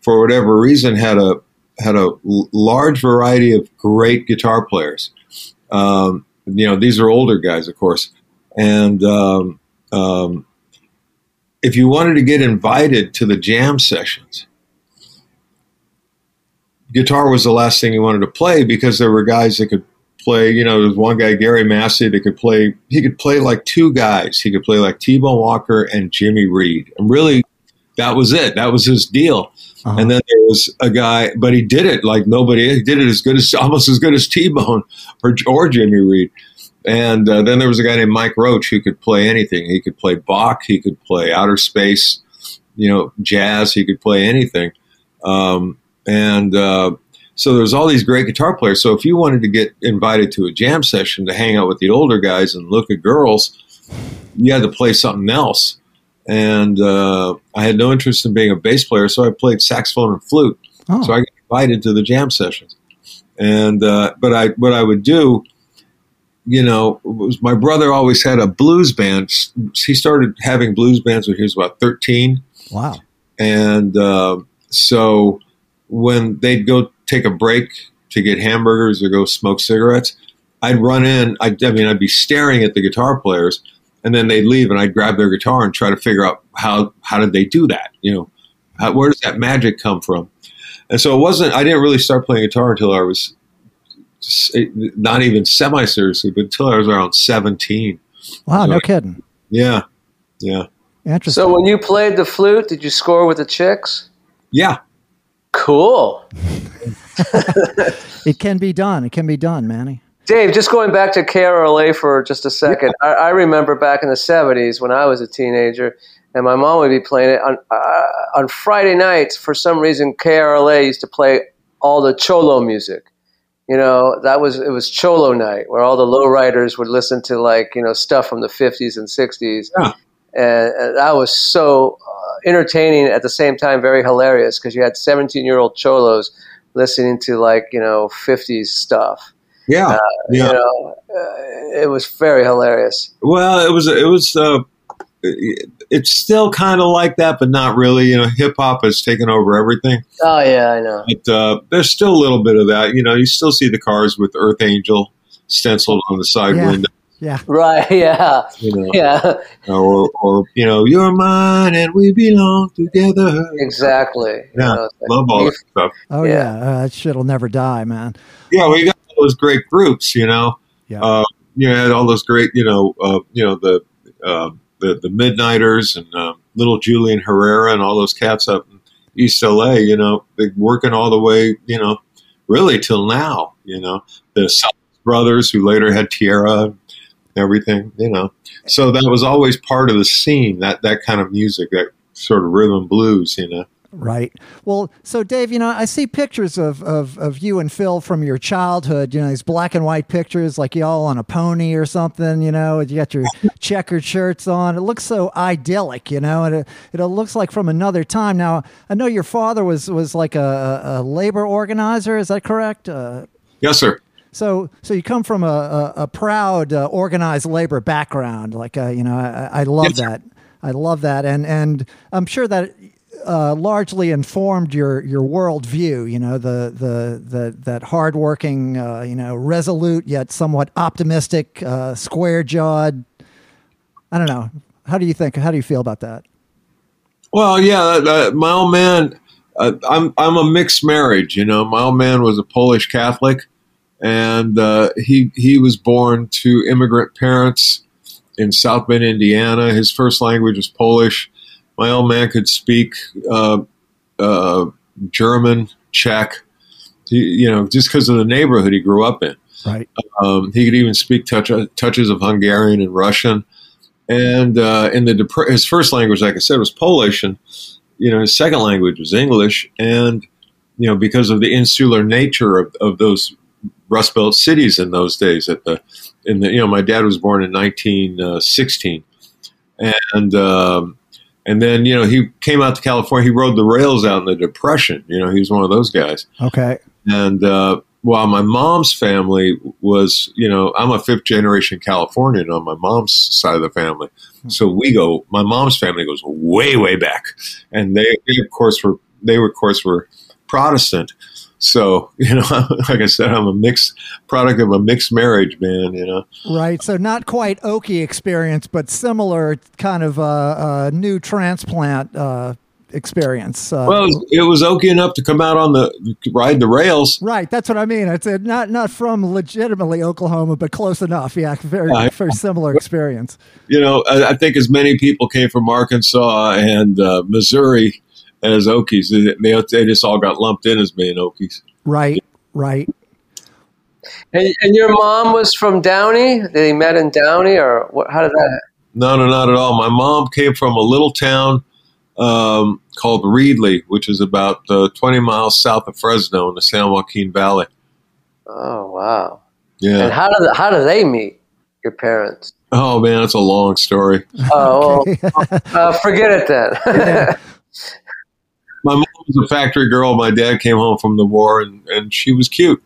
[SPEAKER 3] for whatever reason, had a had a large variety of great guitar players. Um, you know, these are older guys, of course, and um, um, if you wanted to get invited to the jam sessions, guitar was the last thing you wanted to play because there were guys that could play. You know, there was one guy, Gary Massey, that could play. He could play like two guys. He could play like T Bone Walker and Jimmy Reed, and really, that was it. That was his deal.
[SPEAKER 1] Uh-huh.
[SPEAKER 3] And then there was a guy, but he did it like nobody. He did it as good as almost as good as T Bone or or Jimmy Reed. And uh, then there was a guy named Mike Roach who could play anything. He could play Bach. He could play outer space, you know, jazz. He could play anything. Um, and uh, so there's all these great guitar players. So if you wanted to get invited to a jam session to hang out with the older guys and look at girls, you had to play something else. And uh, I had no interest in being a bass player, so I played saxophone and flute.
[SPEAKER 1] Oh.
[SPEAKER 3] So I got invited to the jam sessions. And uh, but I what I would do, you know, was my brother always had a blues band. He started having blues bands when he was about thirteen,
[SPEAKER 1] wow.
[SPEAKER 3] and uh, so when they'd go take a break to get hamburgers or go smoke cigarettes, I'd run in. I'd, I mean, I'd be staring at the guitar players, and then they'd leave, and I'd grab their guitar and try to figure out how how did they do that? You know, how, where does that magic come from? And so it wasn't. I didn't really start playing guitar until I was not even semi seriously, but until I was around seventeen.
[SPEAKER 1] Wow, no
[SPEAKER 3] So-
[SPEAKER 1] kidding.
[SPEAKER 3] Yeah, yeah,
[SPEAKER 1] Interesting.
[SPEAKER 2] So when you played the flute, did you score with the chicks?
[SPEAKER 3] yeah.
[SPEAKER 2] Cool.
[SPEAKER 1] it can be done. It can be done, Manny.
[SPEAKER 2] Dave, just going back to KRLA for just a second. I, I remember back in the 70s when I was a teenager, and my mom would be playing it on, uh, on Friday nights. For some reason, KRLA used to play all the Cholo music. You know, that was it was Cholo night where all the lowriders would listen to like you know stuff from the 50s and 60s,
[SPEAKER 3] Yeah.
[SPEAKER 2] and, and that was so uh, entertaining at the same time very hilarious because you had 17 year old cholos listening to like you know 50s stuff.
[SPEAKER 3] Yeah, yeah.
[SPEAKER 2] You know, uh, it was very hilarious.
[SPEAKER 3] Well, it was it was uh, it's still kind of like that, but not really. You know, hip hop has taken over everything.
[SPEAKER 2] Oh yeah, I know.
[SPEAKER 3] But uh, there's still a little bit of that. You know, you still see the cars with Earth Angel stenciled on the side
[SPEAKER 1] Yeah.
[SPEAKER 3] window.
[SPEAKER 1] Yeah.
[SPEAKER 2] Right? Yeah,
[SPEAKER 3] You know,
[SPEAKER 2] yeah,
[SPEAKER 3] or or you know, you're mine and we belong together.
[SPEAKER 2] exactly. You
[SPEAKER 3] Yeah,
[SPEAKER 2] know, like-
[SPEAKER 3] Love all that stuff.
[SPEAKER 1] Oh
[SPEAKER 2] Yeah.
[SPEAKER 1] yeah. Uh, that shit'll never die, man.
[SPEAKER 3] Yeah, we got all those great groups. You know,
[SPEAKER 1] Yeah.
[SPEAKER 3] uh, you had all those great. You know, uh, you know the uh, the the Midnighters and uh, little Julian Herrera and all those cats up in East LA. You know, they're working all the way. You know, really till now. You know, the Salas brothers who later had Tierra. and Everything, you know, so that was always part of the scene. That that kind of music, that sort of rhythm blues, you know.
[SPEAKER 1] Right. Well, so Dave, you know, I see pictures of, of, of you and Phil from your childhood, you know, these black and white pictures, like y'all on a pony or something, you know, you got your checkered shirts on. It looks so idyllic, you know, and it, it looks like from another time. Now, I know your father was, was like a, a a labor organizer. Is that correct? Uh,
[SPEAKER 3] Yes, sir.
[SPEAKER 1] so, so you come from a, a, a proud uh, organized labor background. Like, uh, you know, I, I love
[SPEAKER 3] Yes, sir.
[SPEAKER 1] that. I love that, and and I'm sure that uh, largely informed your your worldview. You know, the the the that hardworking, uh, you know, resolute yet somewhat optimistic, uh, square jawed. I don't know. How do you think? How do you feel about that?
[SPEAKER 3] Well, yeah, uh, my old man. Uh, I'm I'm a mixed marriage. You know, my old man was a Polish Catholic, and uh, he he was born to immigrant parents in South Bend, Indiana. His first language was Polish. My old man could speak uh, uh, German, Czech. He, you know, just because of the neighborhood he grew up in.
[SPEAKER 1] Right.
[SPEAKER 3] Um, he could even speak touch, touches of Hungarian and Russian. And uh, in the dep- his first language, like I said, was Polish, and you know his second language was English. And you know because of the insular nature of, of those Rust Belt cities in those days, at the in the you know my dad was born in 1916, and um, and then you know he came out to California. He rode the rails out in the Depression. You know he was one of those guys
[SPEAKER 1] Okay.
[SPEAKER 3] and uh, while my mom's family was, you know, I'm a fifth generation Californian on my mom's side of the family. So we go, my mom's family goes way, way back. And they, they of course, were they of course, were Protestant. So you know, like I said, I'm a mixed product of a mixed marriage, man. You know,
[SPEAKER 1] right? So not quite Okie experience, but similar kind of uh, uh, new transplant uh, experience.
[SPEAKER 3] Uh, well, it was okay enough to come out on the ride the rails.
[SPEAKER 1] Right, that's what I mean. It's a, not not from legitimately Oklahoma, but close enough. Yeah, very very similar experience.
[SPEAKER 3] You know, I, I, think as many people came from Arkansas and uh, Missouri as Okies. They, they just all got lumped in as being Okies.
[SPEAKER 1] Right, right.
[SPEAKER 2] And, and your mom was from Downey. They met in Downey, or what, how did that? Happen?
[SPEAKER 3] No, no, not at all. My mom came from a little town um, called Reedley, which is about uh, 20 miles south of Fresno in the San Joaquin Valley.
[SPEAKER 2] Oh wow!
[SPEAKER 3] Yeah.
[SPEAKER 2] And how do how do they meet your parents?
[SPEAKER 3] Oh man, it's a long story.
[SPEAKER 2] Oh, well, uh, forget it then.
[SPEAKER 3] my mom was a factory girl. My dad came home from the war, and, and she was cute.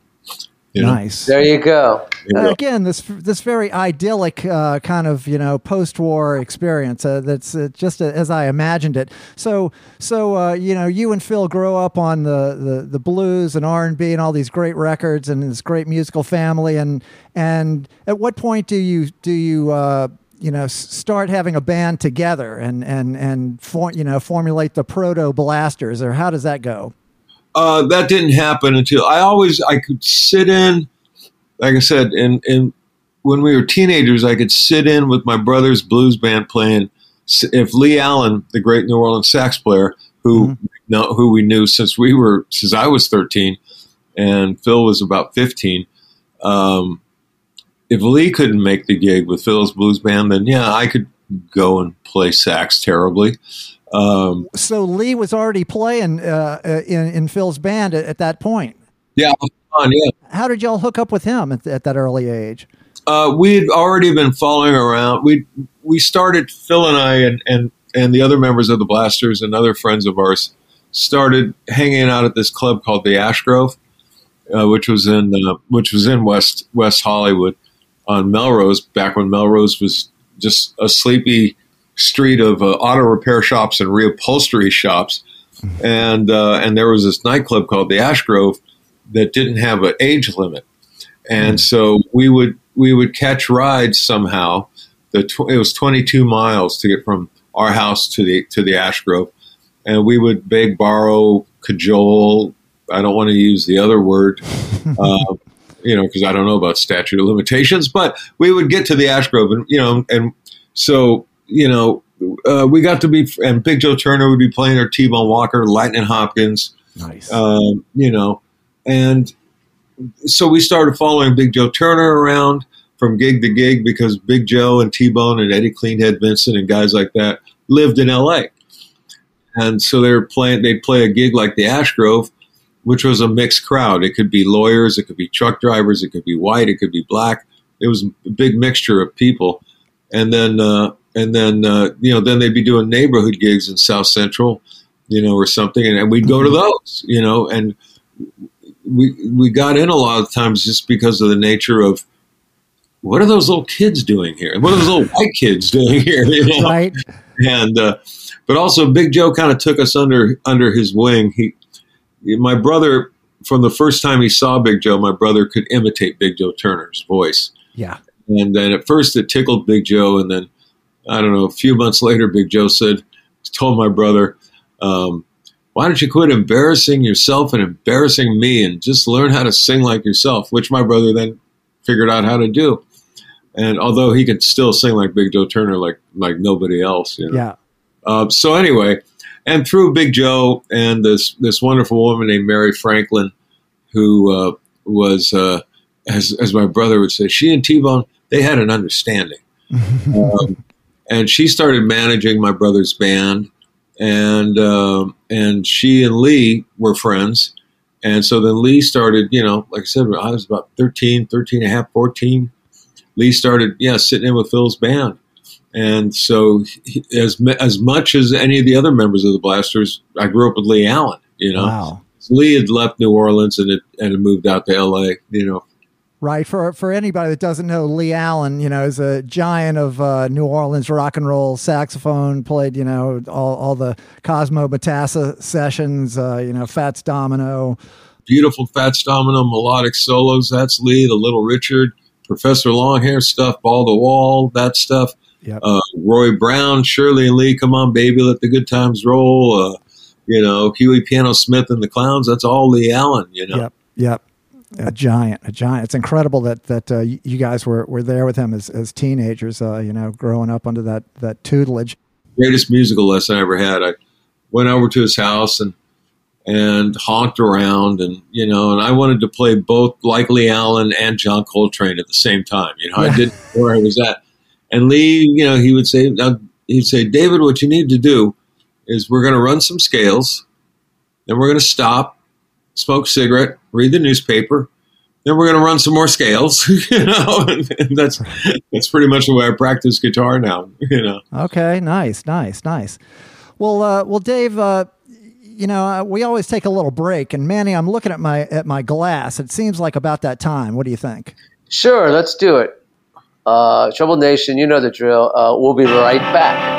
[SPEAKER 1] You know? Nice.
[SPEAKER 2] There you go.
[SPEAKER 1] Uh, again, this this very idyllic uh, kind of you know post-war experience. Uh, that's uh, just as I imagined it. So so uh, you know you and Phil grow up on the, the, the blues and R and B and all these great records and this great musical family. And and at what point do you do you uh, you know start having a band together and and and for, you know formulate the proto blasters or how does that go
[SPEAKER 3] uh, that didn't happen until i always i could sit in like i said and and when we were teenagers i could sit in with my brother's blues band playing if lee allen the great new orleans sax player who mm-hmm. know, who we knew since we were since i was 13 and phil was about 15 um, if Lee couldn't make the gig with Phil's blues band, then yeah, I could go and play sax terribly.
[SPEAKER 1] Um, so Lee was already playing uh, uh, in, in Phil's band at, at that point.
[SPEAKER 3] Yeah, fun, yeah.
[SPEAKER 1] How did y'all hook up with him at, at that early age?
[SPEAKER 3] Uh, we had already been following around. We we started Phil and I and, and and the other members of the Blasters and other friends of ours started hanging out at this club called the Ash Grove, uh, which was in uh, which was in West West Hollywood on Melrose back when Melrose was just a sleepy street of uh, auto repair shops and reupholstery shops. And uh, and there was this nightclub called the Ash Grove that didn't have an age limit, and so we would we would catch rides somehow. The tw- it was 22 miles to get from our house to the to the Ash Grove, and we would beg, borrow, cajole. I don't want to use the other word. Uh, you know, because I don't know about statute of limitations, but we would get to the Ash Grove, and you know, and so you know, uh, we got to be, and Big Joe Turner would be playing, or T Bone Walker, Lightnin' Hopkins,
[SPEAKER 1] nice,
[SPEAKER 3] um, you know, and so we started following Big Joe Turner around from gig to gig because Big Joe and T Bone and Eddie Cleanhead Vinson and guys like that lived in L.A. And so they were playing. They'd play a gig like the Ash Grove, which was a mixed crowd. It could be lawyers, it could be truck drivers, it could be white, it could be black. It was a big mixture of people. And then, uh, and then, uh, you know, then they'd be doing neighborhood gigs in South Central, you know, or something, and, and we'd go to those, you know, and we we got in a lot of times just because of the nature of what are those little kids doing here? What are those little white kids doing here? You know?
[SPEAKER 1] Right.
[SPEAKER 3] And uh, but also Big Joe kind of took us under under his wing. He my brother, from the first time he saw Big Joe, my brother could imitate Big Joe Turner's voice.
[SPEAKER 1] Yeah.
[SPEAKER 3] And then at first it tickled Big Joe, and then I don't know. A few months later, Big Joe said, told my brother, um, "Why don't you quit embarrassing yourself and embarrassing me, and just learn how to sing like yourself?" Which my brother then figured out how to do. And although he could still sing like Big Joe Turner, like like nobody else, you know?
[SPEAKER 1] yeah.
[SPEAKER 3] Uh, so anyway, and through Big Joe and this this wonderful woman named Mary Franklin, who uh, was, uh, as as my brother would say, she and T Bone they had an understanding, um, and she started managing my brother's band, and uh, and she and Lee were friends, and so then Lee started, you know, like I said, I was about 13, 13 and a half, 14. Lee started, yeah, sitting in with Phil's band and so, he, as as much as any of the other members of the Blasters, I grew up with Lee Allen. You know,
[SPEAKER 1] wow.
[SPEAKER 3] Lee had left New Orleans and had, and had moved out to L.A. You know,
[SPEAKER 1] Right. For for anybody that doesn't know, Lee Allen, you know, is a giant of uh, New Orleans rock and roll saxophone. Played, you know, all, all the Cosimo Matassa sessions. Uh, you know, Fats Domino.
[SPEAKER 3] Beautiful Fats Domino melodic solos. That's Lee. The Little Richard, Professor Longhair stuff, Ball the Wall, that stuff.
[SPEAKER 1] Yep.
[SPEAKER 3] Uh, Roy Brown, Shirley and Lee, come on, baby, let the good times roll. Uh, you know, Huey Piano Smith and the Clowns. That's all Lee Allen. You know.
[SPEAKER 1] Yep. Yep. A giant, a giant. It's incredible that that uh, you guys were, were there with him as, as teenagers. Uh, you know, growing up under that that tutelage.
[SPEAKER 3] Greatest musical lesson I ever had. I went over to his house and and honked around, and you know, and I wanted to play both like Lee Allen and John Coltrane at the same time. You know,
[SPEAKER 1] Yeah.
[SPEAKER 3] I didn't know where I was at. And Lee, you know, he would say, now, he'd say, David, what you need to do is we're going to run some scales, then we're going to stop, smoke a cigarette, read the newspaper, then we're going to run some more scales. you know, and, and that's that's pretty much the way I practice guitar now. You know,
[SPEAKER 1] Okay, nice, nice, nice. Well, uh, well, Dave, uh, you know, uh, we always take a little break, and Manny, I'm looking at my at my glass. It seems like about that time. What do you think?
[SPEAKER 2] Sure, let's do it. Uh, Trouble Nation, you know the drill. Uh, we'll be right
[SPEAKER 1] back.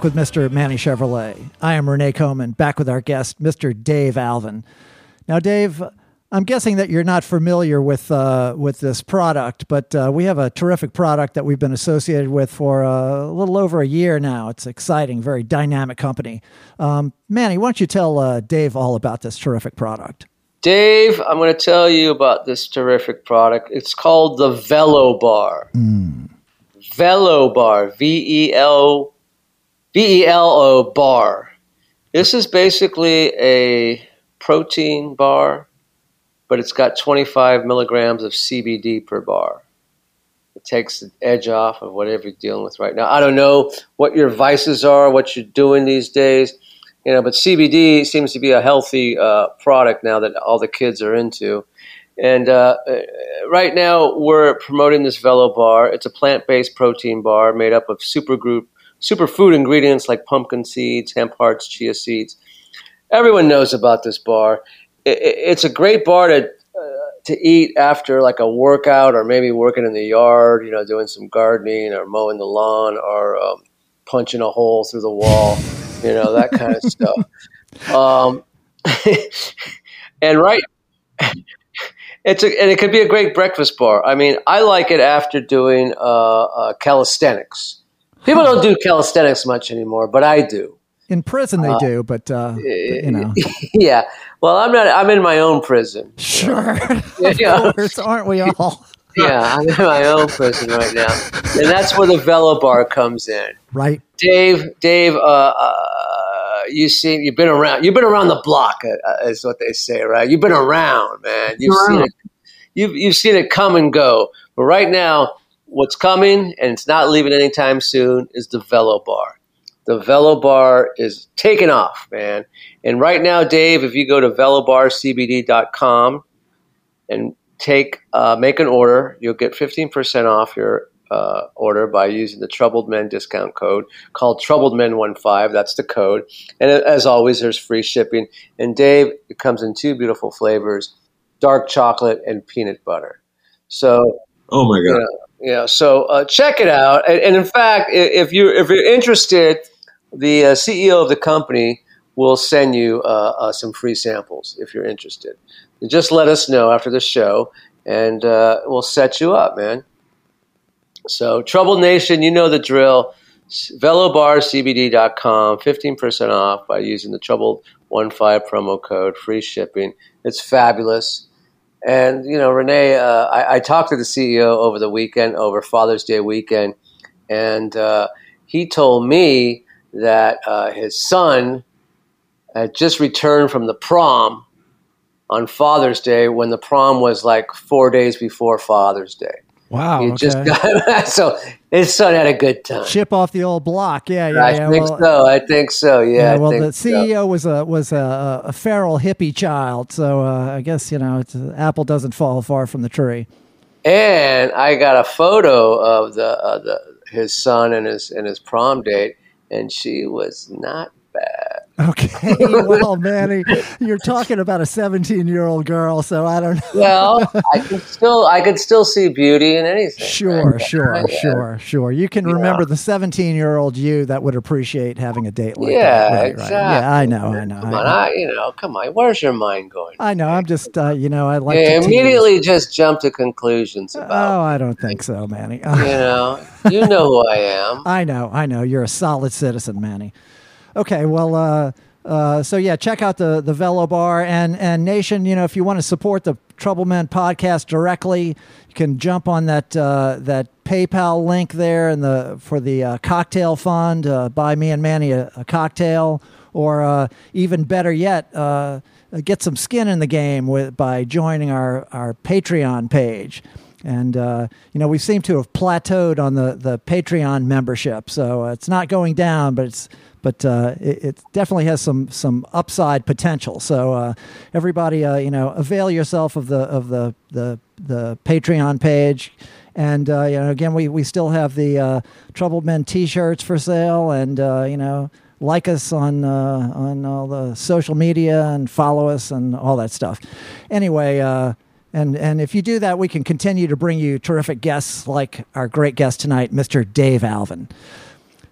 [SPEAKER 4] Back
[SPEAKER 1] with Mr. Manny Chevrolet. I am Renee Coman. Back with our guest, Mr. Dave Alvin. Now, Dave, I'm guessing that you're not familiar with uh, with this product, but uh, we have a terrific product that we've been associated with for uh, a little over a year now. It's exciting, very dynamic company. Um, Manny, why don't you tell uh, Dave all about this terrific product?
[SPEAKER 2] Dave, I'm going to tell you about this terrific product. It's called the Velo Bar. Velo Bar, V E L V E L O bar. This is basically a protein bar, but it's got 25 milligrams of CBD per bar. It takes the edge off of whatever you're dealing with right now. I don't know what your vices are, what you're doing these days, you know, but CBD seems to be a healthy uh, product now that all the kids are into. And uh, uh, right now, we're promoting this Velo bar. It's a plant-based protein bar made up of supergroup superfood ingredients like pumpkin seeds, hemp hearts, chia seeds. Everyone knows about this bar. It's a great bar to uh, to eat after like a workout, or maybe working in the yard, you know, doing some gardening or mowing the lawn, or um, punching a hole through the wall, you know, that kind of stuff. Um, and right, it's a, and it could be a great breakfast bar. I mean, I like it after doing uh, uh, calisthenics. People don't do calisthenics much anymore, but I do.
[SPEAKER 1] In prison, they do, but uh, you know,
[SPEAKER 2] Yeah. Well, I'm not. I'm in my own prison.
[SPEAKER 1] sure,
[SPEAKER 2] Yeah.
[SPEAKER 1] of course, aren't we all?
[SPEAKER 2] Yeah, I'm in my own prison right now, and that's where the Velo Bar comes in.
[SPEAKER 1] Right?
[SPEAKER 2] Dave, Dave, uh, uh, you see, you've been around. You've been around the block, uh, is what they say, right? You've been around, man. You've seen it. You've you've seen it come and go. But right now, what's coming, and it's not leaving anytime soon, is the Velo Bar. the Velo Bar is taking off, man. And right now, Dave, if you go to velobarcbd.com and take uh, make an order, you'll get 15% off your uh, order by using the Troubled Men discount code called Troubled Men 15. That's the code. And as always, there's free shipping. And Dave, it comes in two beautiful flavors dark chocolate and peanut butter. So,
[SPEAKER 3] Oh my god!
[SPEAKER 2] yeah, yeah. So uh, check it out. And, and in fact, if you if you're interested, the uh, CEO of the company will send you uh, uh, some free samples if you're interested. Just let us know after the show, and uh, we'll set you up, man. So, Troubled Nation, you know the drill. VeloBarCBD.com, 15% off by using the Troubled 15 promo code, free shipping. It's fabulous. And, you know, Renee, uh, I, I talked to the CEO over the weekend, over Father's Day weekend, and uh, he told me that uh, his son had just returned from the prom on Father's Day when the prom was like four days before Father's Day.
[SPEAKER 1] Wow.
[SPEAKER 2] You
[SPEAKER 1] okay.
[SPEAKER 2] just got so his son had a good time.
[SPEAKER 1] Chip off the old block. Yeah, yeah,
[SPEAKER 2] I
[SPEAKER 1] yeah.
[SPEAKER 2] think
[SPEAKER 1] well,
[SPEAKER 2] so. I think so. Yeah.
[SPEAKER 1] Yeah, well, the
[SPEAKER 2] so.
[SPEAKER 1] CEO was a was a, a feral hippie child, so uh, I guess you know it's, apple doesn't fall far from the tree.
[SPEAKER 2] And I got a photo of the uh, the his son and his and his prom date, and she was not bad.
[SPEAKER 1] Okay, well, Manny, you're talking about a 17 year old girl, so I don't know.
[SPEAKER 2] Well, I could still I could still see beauty in anything.
[SPEAKER 1] Sure,
[SPEAKER 2] right?
[SPEAKER 1] sure,
[SPEAKER 2] Yeah.
[SPEAKER 1] sure, sure. You can
[SPEAKER 2] Yeah.
[SPEAKER 1] remember the 17 year old you that would appreciate having a date like
[SPEAKER 2] Yeah,
[SPEAKER 1] that. Right,
[SPEAKER 2] exactly.
[SPEAKER 1] right. Yeah, I know, I know.
[SPEAKER 2] Come
[SPEAKER 1] I
[SPEAKER 2] on,
[SPEAKER 1] know.
[SPEAKER 2] I, you know, come on. Where's your mind going?
[SPEAKER 1] I know. I'm just, uh, you know, I like
[SPEAKER 2] you
[SPEAKER 1] to tease.
[SPEAKER 2] immediately just jump to conclusions about.
[SPEAKER 1] Oh, I don't think so, Manny.
[SPEAKER 2] You know, you know who I am.
[SPEAKER 1] I know, I know. You're a solid citizen, Manny. Okay, well, uh, uh, so yeah, check out the the Velo Bar and and Nation. You know, if you want to support the Trouble Men podcast directly, you can jump on that uh, that PayPal link there and the for the uh, cocktail fund. Uh, buy me and Manny a, a cocktail, or uh, even better yet. Uh, Get some skin in the game with by joining our, our Patreon page. And uh, you know we seem to have plateaued on the, the Patreon membership, so it's not going down, but it's but uh, it, it definitely has some some upside potential. So uh, everybody, uh, you know, avail yourself of the of the the, the Patreon page. And uh, you know, again, we, we still have the uh, Troubled Men T-shirts for sale, and uh, you know, like us on on all the social media and follow us and all that stuff. Anyway, and and if you do that, we can continue to bring you terrific guests like our great guest tonight, Mr. Dave Alvin.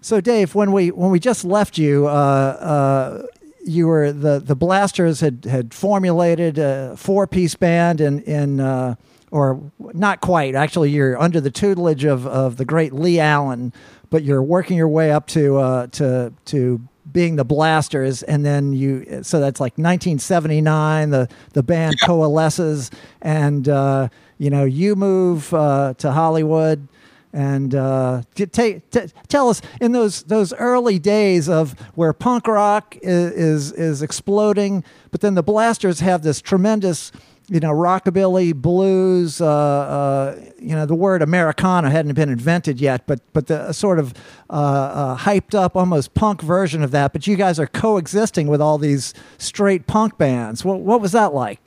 [SPEAKER 1] So, Dave, when we when we just left you, uh, uh, you were the the Blasters had had formulated a four piece band in in uh, or not quite. Actually, you're under the tutelage of of the great Lee Allen, but you're working your way up to uh, to to being the Blasters, and then you. So that's like 1979. The the band coalesces, and uh, you know you move uh, to Hollywood and uh, t- t- tell us in those those early days of where punk rock is, is is exploding, but then the Blasters have this tremendous, you know, rockabilly, blues. Uh, uh, you know, the word Americana hadn't been invented yet, but but the sort of uh, uh, hyped up, almost punk version of that. But you guys are coexisting with all these straight punk bands. What what was that like?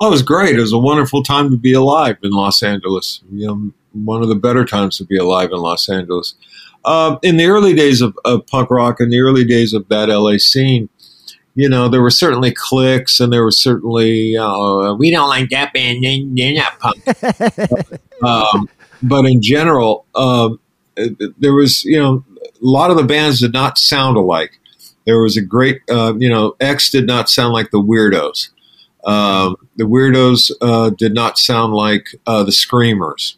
[SPEAKER 3] Oh, it was great. It was a wonderful time to be alive in Los Angeles. You know, one of the better times to be alive in Los Angeles. Uh, in the early days of, of punk rock, in the early days of that LA scene, you know, there were certainly cliques, and there were certainly uh, we don't like that band. they- They're not punk. um, but in general, um, there was you know a lot of the bands did not sound alike. There was a great uh, you know X did not sound like the Weirdos. Um, the Weirdos uh, did not sound like uh, the Screamers.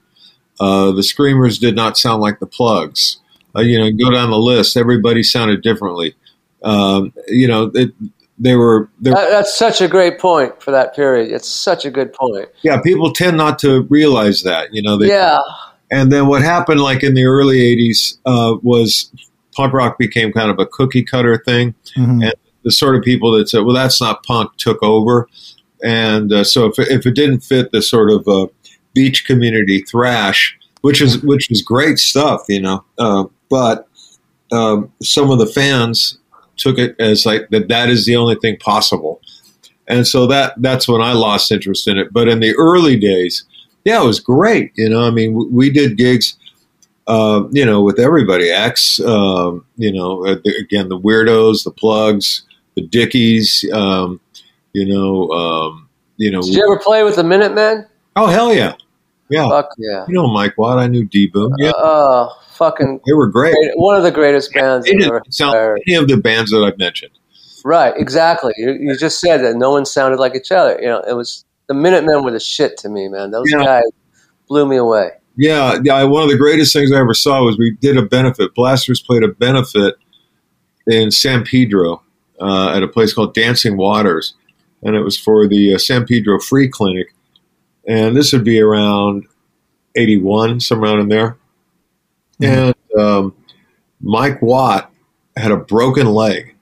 [SPEAKER 3] Uh, the Screamers did not sound like the Plugs. Uh, you know, go down the list. Everybody sounded differently. Um, you know, it, they were. They were
[SPEAKER 2] That, that's such a great point for that period. It's such a good point.
[SPEAKER 3] yeah, people tend not to realize that. You know, they,
[SPEAKER 2] Yeah,
[SPEAKER 3] And then what happened, like in the early '80s, uh, was punk rock became kind of a cookie cutter thing.
[SPEAKER 1] Mhm.
[SPEAKER 3] And the sort of people that said, "Well, that's not punk," took over. And uh, so, if, if it didn't fit the sort of uh, beach community thrash, which is which is great stuff, you know, uh, but um, some of the fans took it as like that that is the only thing possible, and so that that's when I lost interest in it. But in the early days, yeah, it was great. You know, I mean, we, we did gigs. Uh, you know, with everybody, X, um, you know, uh, again, the weirdos, the plugs, the Dickies, um, you know, um, you know.
[SPEAKER 2] Did you ever play with the Minutemen?
[SPEAKER 3] Oh hell yeah, yeah.
[SPEAKER 2] Fuck yeah.
[SPEAKER 3] You know Mike Watt. I knew D Boon. Yeah,
[SPEAKER 2] Oh, fucking
[SPEAKER 3] they were great.
[SPEAKER 2] great. one of the greatest bands
[SPEAKER 3] didn't sound any of the bands that I've mentioned.
[SPEAKER 2] Right, exactly. You, you just said that no one sounded like each other. You know, it was the Minutemen were the shit to me, man. Those
[SPEAKER 3] Yeah.
[SPEAKER 2] guys blew me away.
[SPEAKER 3] Yeah, yeah. One of the greatest things I ever saw was we did a benefit. Blasters played a benefit in San Pedro uh, at a place called Dancing Waters, and it was for the uh, San Pedro Free Clinic. And this would be around '81, somewhere around in there. And um, Mike Watt had a broken leg,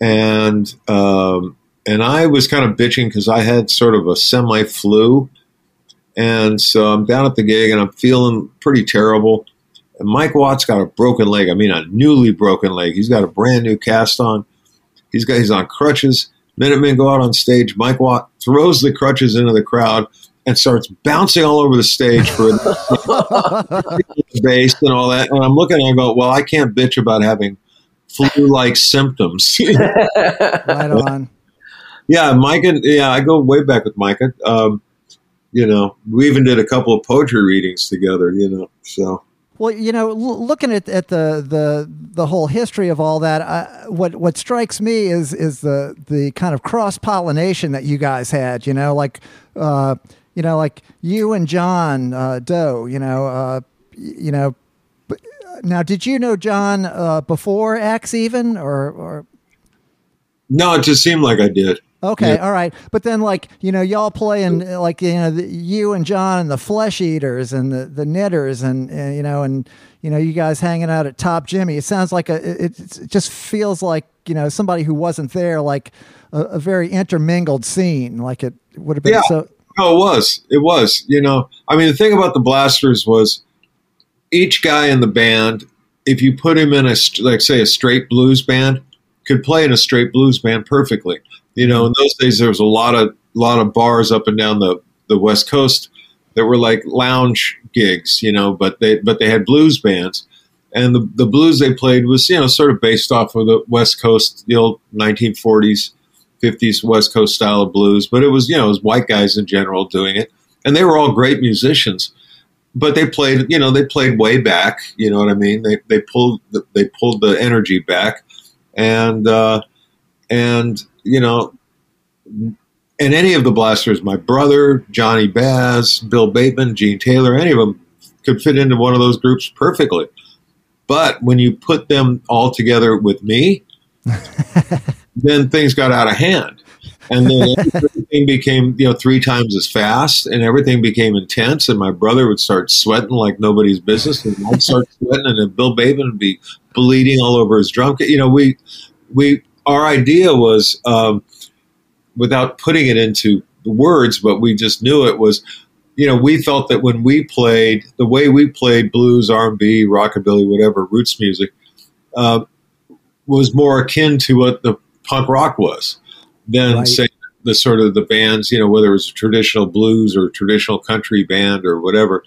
[SPEAKER 3] and um, and I was kind of bitching because I had sort of a semi flu. And so I'm down at the gig and I'm feeling pretty terrible. And Mike Watt's got a broken leg. I mean, a newly broken leg. He's got a brand new cast on. He's got he's on crutches. Minutemen go out on stage. Mike Watt throws the crutches into the crowd and starts bouncing all over the stage for the bass and all that. And I'm looking and I go, well, I can't bitch about having flu-like symptoms.
[SPEAKER 1] Right on.
[SPEAKER 3] Yeah, Mike and yeah, I go way back with Micah. Um, you know, we even did a couple of poetry readings together. You know, so
[SPEAKER 1] Well, you know, l- looking at, at the, the the whole history of all that, I, what what strikes me is is the the kind of cross pollination that you guys had. You know, like uh, you know, like you and John uh, Doe. You know, uh, you know. but- Now, did you know John uh, before X even, or or
[SPEAKER 3] no, it just seemed like I did.
[SPEAKER 1] Okay, all right. But then, like you know, y'all playing uh, like you know, the, you and John and the Flesh Eaters and the the Knitters and, and you know, and you know, you guys hanging out at Top Jimmy. It sounds like a. It, it just feels like you know somebody who wasn't there, like a, a very intermingled scene. Like it would have been
[SPEAKER 3] Yeah.
[SPEAKER 1] so.
[SPEAKER 3] No, it was. It was. You know, I mean, the thing about the Blasters was each guy in the band, if you put him in a like say a straight blues band, could play in a straight blues band perfectly. You know, in those days there was a lot of lot of bars up and down the the West Coast that were like lounge gigs. You know, but they but they had blues bands. And the, the blues they played was, you know, sort of based off of the West Coast, the old 1940s 50s West Coast style of blues, but it was, you know, it was white guys in general doing it. And they were all great musicians. But they played, you know, they played way back, you know what I mean? They they pulled the, they pulled the energy back and uh and you know and any of the blasters, my brother, Johnny Bazz, Bill Bateman, Gene Taylor, any of them could fit into one of those groups perfectly. But when you put them all together with me, then things got out of hand. And then everything became, you know, three times as fast and everything became intense. And my brother would start sweating like nobody's business. And I'd start sweating and then Bill Bateman would be bleeding all over his drum kit. You know, we, we, our idea was, um, without putting it into words, but we just knew it was, you know, we felt that when we played, the way we played blues, R&B, rockabilly, whatever, roots music, uh, was more akin to what the punk rock was than
[SPEAKER 1] Right.
[SPEAKER 3] say the sort of the bands, you know, whether it was a traditional blues or traditional country band or whatever.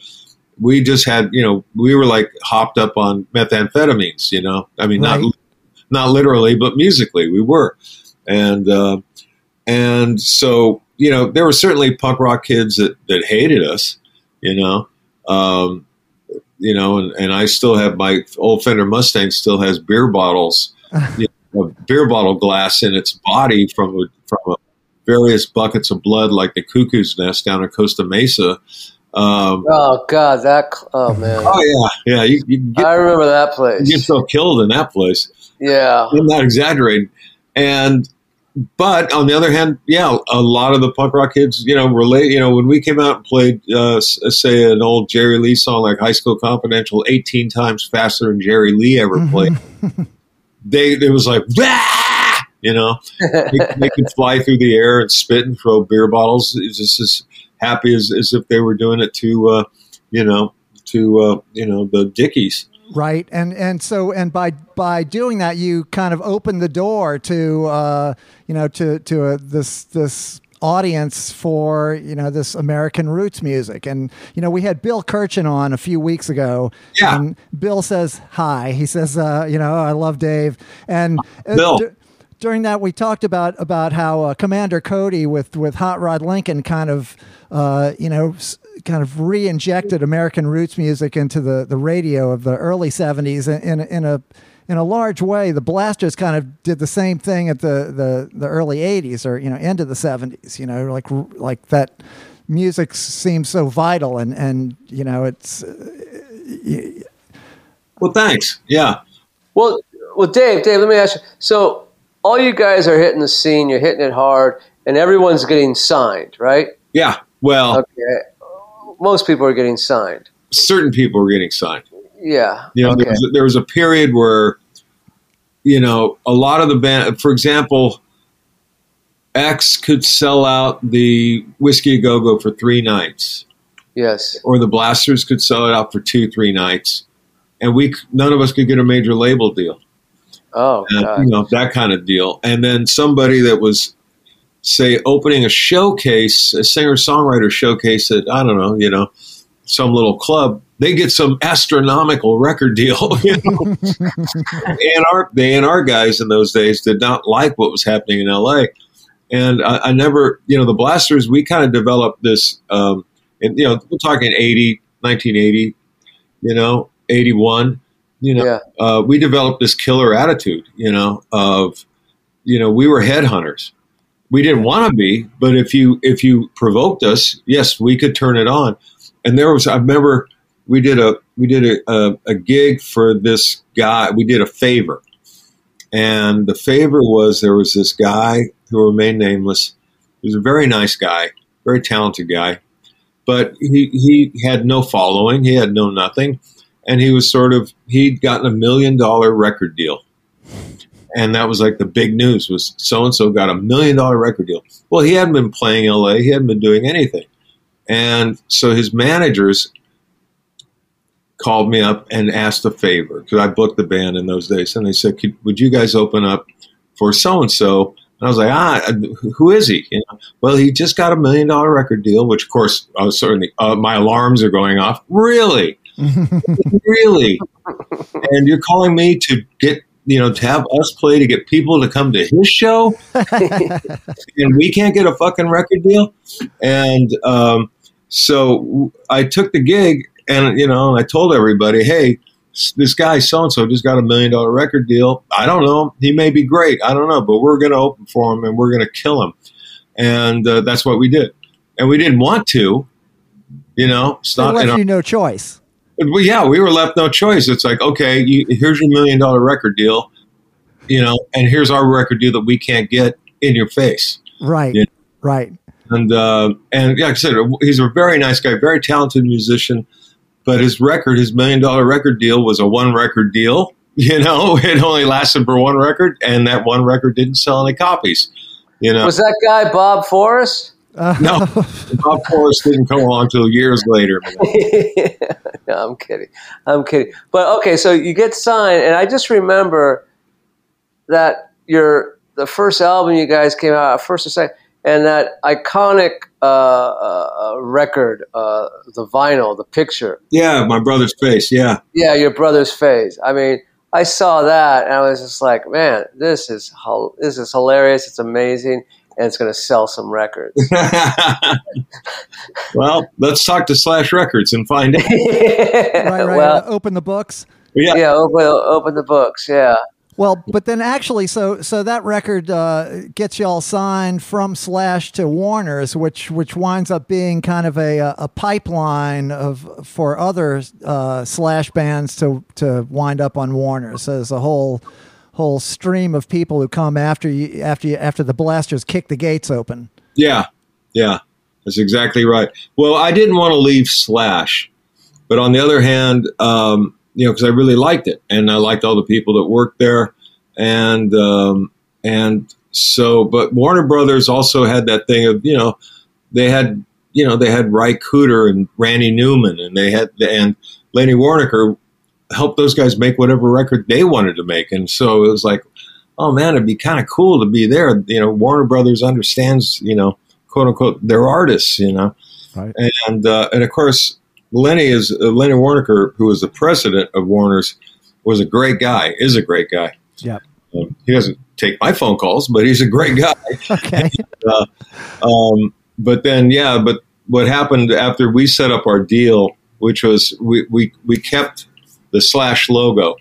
[SPEAKER 3] We just had, you know, we were like hopped up on methamphetamines, you know. I mean,
[SPEAKER 1] Right.
[SPEAKER 3] not not literally, but musically, we were, and uh, and so you know, there were certainly punk rock kids that that hated us, you know. Um, you know, and, and I still have my old Fender Mustang still has beer bottles, you know, a beer bottle glass in its body from a, from a various buckets of blood, like the cuckoo's nest down in Costa Mesa. Um,
[SPEAKER 2] Oh God, that oh man,
[SPEAKER 3] oh yeah, yeah, you, you get,
[SPEAKER 2] I remember that
[SPEAKER 3] you
[SPEAKER 2] place.
[SPEAKER 3] get so killed in that place.
[SPEAKER 2] Yeah,
[SPEAKER 3] I'm not exaggerating. And but on the other hand, yeah, a lot of the punk rock kids, you know, relate. You know, when we came out and played, uh, say, an old Jerry Lee song like "High School Confidential" 18 times faster than Jerry Lee ever played, they it was like, "Wah!" you know, they, they could fly through the air and spit and throw beer bottles. It's just as happy as, as if they were doing it to, uh, you know, to uh, you know the Dickies.
[SPEAKER 1] Right? And and so and by by doing that you kind of open the door to uh you know to to uh, this this audience for you know this American roots music. And you know we had Bill Kirchen on a few weeks ago.
[SPEAKER 3] Yeah.
[SPEAKER 1] and Bill says hi. He says uh you know I love Dave. And uh,
[SPEAKER 3] Bill.
[SPEAKER 1] d- during that we talked about about how uh, Commander Cody with with Hot Rod Lincoln kind of uh, you know s- kind of re-injected American roots music into the the radio of the early 70s in in, in a in a large way the blasters kind of did the same thing at the the, the early 80s or you know end of the 70s you know like like that music seems so vital and and you know it's uh,
[SPEAKER 3] Well, thanks. Yeah.
[SPEAKER 2] Well, well, Dave, Dave, let me ask you. So, all you guys are hitting the scene. You're hitting it hard, and everyone's getting signed, right?
[SPEAKER 3] Yeah. Well,
[SPEAKER 2] Okay. Most people are getting signed.
[SPEAKER 3] certain people are getting signed.
[SPEAKER 2] Yeah.
[SPEAKER 3] You know,
[SPEAKER 2] okay.
[SPEAKER 3] there, was, there was a period where, you know, a lot of the band, for example, X could sell out the Whisky a Go Go for three nights,
[SPEAKER 2] yes.
[SPEAKER 3] or the Blasters could sell it out for two, three nights, and we none of us could get a major label deal.
[SPEAKER 2] Oh,
[SPEAKER 3] and,
[SPEAKER 2] God.
[SPEAKER 3] you know that kind of deal. And then somebody that was, say, opening a showcase, a singer songwriter showcase at I don't know, you know, some little club, they get some astronomical record deal. You know? and our the A&R guys in those days did not like what was happening in L.A. And I, I never, you know, the Blasters, we kind of developed this, um, and you know, we're talking 80, 1980, you know, 81, you know,
[SPEAKER 2] Yeah.
[SPEAKER 3] uh, we developed this killer attitude, you know, of, you know, we were headhunters. We didn't want to be, but if you if you provoked us, yes, we could turn it on. And there was, I remember, we did a we did a, a, a gig for this guy. We did a favor, and the favor was there was this guy who remained nameless. He was a very nice guy, very talented guy, but he he had no following. He had no nothing and he was sort of he'd gotten a million dollar record deal and that was like the big news was so and so got a million dollar record deal. Well he hadn't been playing la he hadn't been doing anything. And so his managers called me up and asked a favor because i booked the band in those days. And they said Could, would you guys open up for so and so and I was like, ah, who is he? You know, well, he just got a million dollar record deal, which, of course, I was certainly uh, my alarms are going off. Really, really, and you're calling me to get you know to have us play to get people to come to his show, and we can't get a fucking record deal. And um, so I took the gig, and you know, I told everybody, hey. This guy so and so just got a million dollar record deal. I don't know. He may be great. I don't know, but we're going to open for him and we're going to kill him. And uh, that's what we did. And we didn't want to, you know.
[SPEAKER 1] They
[SPEAKER 3] not.
[SPEAKER 1] left you no choice
[SPEAKER 3] well, yeah, we were left no choice. It's like, okay, you, here's your million dollar record deal, you know, and here's our record deal that we can't get in your face.
[SPEAKER 1] right
[SPEAKER 3] Yeah.
[SPEAKER 1] right
[SPEAKER 3] And uh, and like I said, he's a very nice guy, very talented musician. But his record, his million dollar record deal, was a one record deal. You know, it only lasted for one record, and that one record didn't sell any copies. You know,
[SPEAKER 2] Was that guy Bob Forrest?
[SPEAKER 1] Uh,
[SPEAKER 3] no, Bob Forrest didn't come along till years later.
[SPEAKER 2] no, I'm kidding. I'm kidding. But okay, so you get signed, and I just remember that your the first album you guys came out, first or second, and that iconic uh, uh, record, uh, the vinyl, the picture.
[SPEAKER 3] Yeah, my brother's face. Yeah,
[SPEAKER 2] Yeah, your brother's face. I mean, I saw that, and I was just like, man, this is this is hilarious. It's amazing, and it's going to sell some records.
[SPEAKER 3] well, let's talk to Slash Records and find out.
[SPEAKER 1] right right
[SPEAKER 2] well,
[SPEAKER 1] uh, open the books
[SPEAKER 3] Yeah,
[SPEAKER 2] yeah, open, open the books. Yeah.
[SPEAKER 1] Well, but then actually, so so that record uh, gets you all signed from Slash to Warner's, which which winds up being kind of a a pipeline of for other uh, Slash bands to to wind up on Warner's. So there's a whole whole stream of people who come after you after you after the blasters kick the gates open.
[SPEAKER 3] yeah, yeah. That's exactly right. Well, I didn't want to leave Slash, but on the other hand, um, you know, because I really liked it, and I liked all the people that worked there, and um, and so, but Warner Brothers also had that thing of you know, they had you know they had Ry Cooder and Randy Newman, and they had and Lenny Waronker help those guys make whatever record they wanted to make. And so it was like, oh man, it'd be kind of cool to be there. You know, Warner Brothers understands, you know, quote unquote, their artists, you know.
[SPEAKER 1] Right.
[SPEAKER 3] And uh, and of course, Lenny is uh, Lenny Waronker, who was the president of Warner's, was a great guy. Is a great guy.
[SPEAKER 1] Yeah.
[SPEAKER 3] Um, he doesn't take my phone calls, but he's a great guy.
[SPEAKER 1] Okay.
[SPEAKER 3] uh, um, but then, yeah, but what happened after we set up our deal, which was we, we, we kept the Slash logo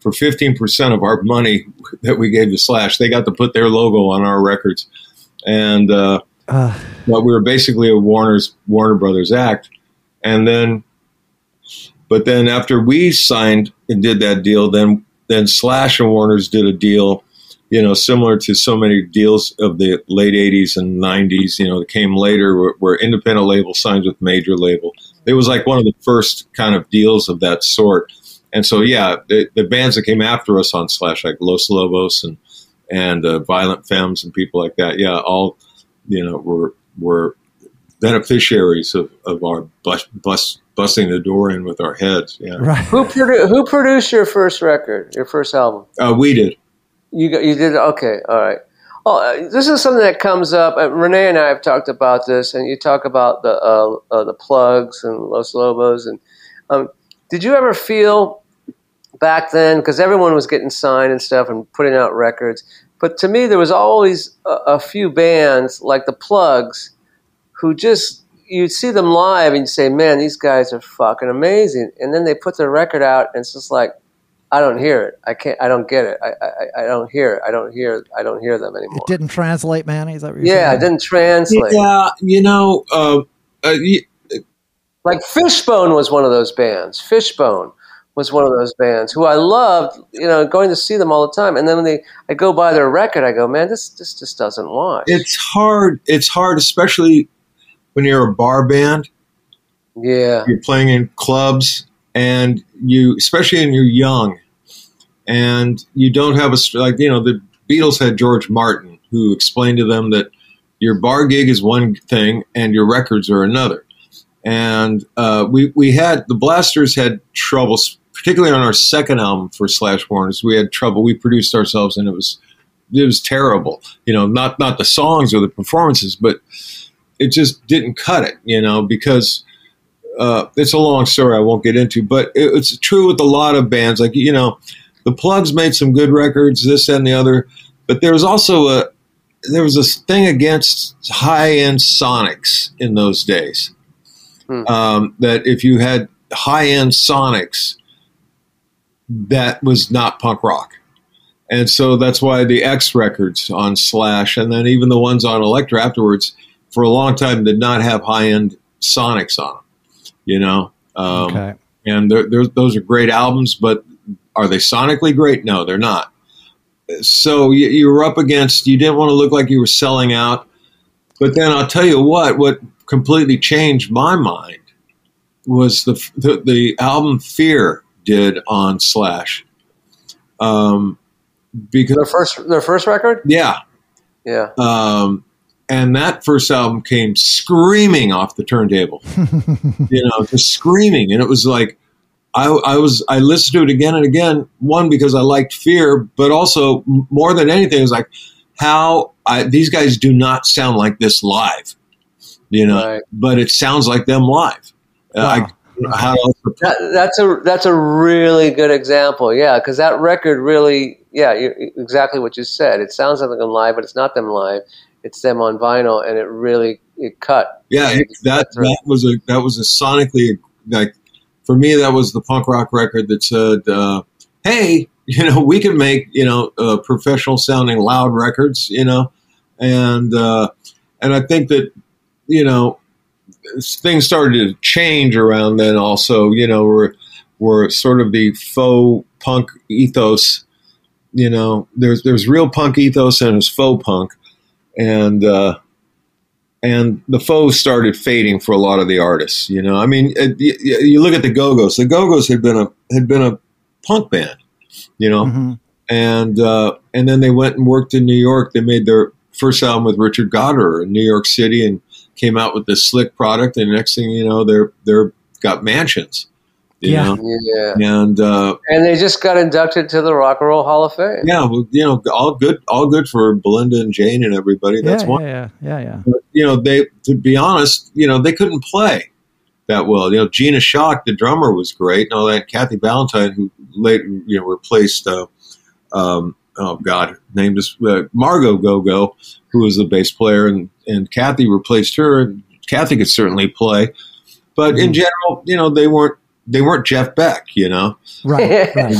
[SPEAKER 3] for 15% of our money that we gave to Slash. They got to put their logo on our records. And, uh,
[SPEAKER 1] Uh,
[SPEAKER 3] but we were basically a Warner's Warner Brothers act. And then, but then after we signed and did that deal, then then Slash and Warner's did a deal, you know, similar to so many deals of the late '80s and '90s, you know, that came later, where, where independent label signs with major label. It was like one of the first kind of deals of that sort. And so, yeah, the, the bands that came after us on Slash, like Los Lobos and and uh, Violent Femmes and people like that, yeah, all you know were were beneficiaries of, of our bus, bus busting the door in with our heads. Yeah,
[SPEAKER 1] right.
[SPEAKER 2] Who produ- who produced your first record, your first album?
[SPEAKER 3] uh, we did.
[SPEAKER 2] You you did okay, all right. Oh, uh, this is something that comes up. Uh, Renee and I have talked about this, and you talk about the uh, uh, the Plugz and Los Lobos. And um, did you ever feel back then because everyone was getting signed and stuff and putting out records? But to me, there was always a, a few bands like the Plugz who just you'd see them live and you'd say, "Man, these guys are fucking amazing." And then they put their record out, and it's just like, I don't hear it. I can't. I don't get it. I, I, I don't hear it. I don't hear. I don't hear them anymore.
[SPEAKER 1] It didn't translate, Manny. Is that what you're
[SPEAKER 2] yeah,
[SPEAKER 1] saying?
[SPEAKER 2] it didn't translate.
[SPEAKER 3] Yeah, you know, uh, uh, y-
[SPEAKER 2] Like Fishbone was one of those bands. Fishbone was one of those bands who I loved. You know, going to see them all the time. And then when they, I go by their record, I go, man, this this just doesn't wash.
[SPEAKER 3] it's hard. It's hard, especially when you're a bar band.
[SPEAKER 2] yeah,
[SPEAKER 3] You're playing in clubs, and you, especially when you're young, and you don't have a like you know the Beatles had George Martin who explained to them that your bar gig is one thing and your records are another. And uh, we we had the Blasters had trouble, particularly on our second album for Slash Warners. We had trouble. We produced ourselves, and it was it was terrible. You know, not not the songs or the performances, but it just didn't cut it. You know, because uh, it's a long story I won't get into, but it, it's true with a lot of bands. Like you know, the Plugz made some good records, this and the other, but there was also a there was this thing against high end Sonics in those days.
[SPEAKER 2] Hmm.
[SPEAKER 3] Um, that if you had high end Sonics, that was not punk rock. And so that's why the X records on Slash, and then even the ones on Elektra afterwards, for a long time did not have high end Sonics on them. You know, um,
[SPEAKER 1] okay.
[SPEAKER 3] and they're, they're, those are great albums, but are they sonically great? No, they're not. So you, you were up against. You didn't want to look like you were selling out. But then I'll tell you what. What completely changed my mind was the the, the album Fear did on Slash. Um, because
[SPEAKER 2] their first their first record.
[SPEAKER 3] yeah,
[SPEAKER 2] Yeah,
[SPEAKER 3] um, and that first album came screaming off the turntable, you know, just screaming, and it was like I, I was I listened to it again and again. One because I liked Fear, but also more than anything, it was like how I, these guys do not sound like this live, you know,
[SPEAKER 2] Right.
[SPEAKER 3] but it sounds like them live. Uh, I, how else
[SPEAKER 2] that, that's a that's a really good example. Yeah, because that record really, yeah, you, exactly what you said. It sounds like them live, but it's not them live. It's them on vinyl, and it really it cut.
[SPEAKER 3] Yeah, it, that
[SPEAKER 2] right.
[SPEAKER 3] that was a that was a sonically like for me that was the punk rock record that said, uh, "Hey, you know, we can make you know uh, professional sounding loud records, you know," and uh, and I think that you know things started to change around then. Also, you know, we're we're sort of the faux punk ethos. You know, there's there's real punk ethos and there's faux punk, and uh, and the faux started fading for a lot of the artists. You know, I mean, it, you, you look at the Go Go's. The Go Go's had been a had been a punk band. You know,
[SPEAKER 1] Mhm.
[SPEAKER 3] and uh, and then they went and worked in New York. They made their first album with Richard Gottehrer in New York City, and came out with this slick product. And next thing you know, they're they're got mansions. You
[SPEAKER 1] Yeah.
[SPEAKER 3] know?
[SPEAKER 2] Yeah.
[SPEAKER 3] And uh,
[SPEAKER 2] And they just got inducted to the Rock and Roll Hall of Fame.
[SPEAKER 3] yeah, well, you know, all good, all good for Belinda and Jane and everybody. That's
[SPEAKER 1] yeah,
[SPEAKER 3] one.
[SPEAKER 1] yeah, yeah, yeah.
[SPEAKER 3] But, you know, they to be honest, you know, they couldn't play that well. You know, Gina Shock, the drummer, was great. And all that. Kathy Valentine, who later you know replaced, uh, um, oh God, named us uh, Margot Gogo, who was the bass player, and and Kathy replaced her. Kathy could certainly play, but in
[SPEAKER 1] Mhm.
[SPEAKER 3] general, you know, they weren't they weren't Jeff Beck. You know,
[SPEAKER 1] Right, right.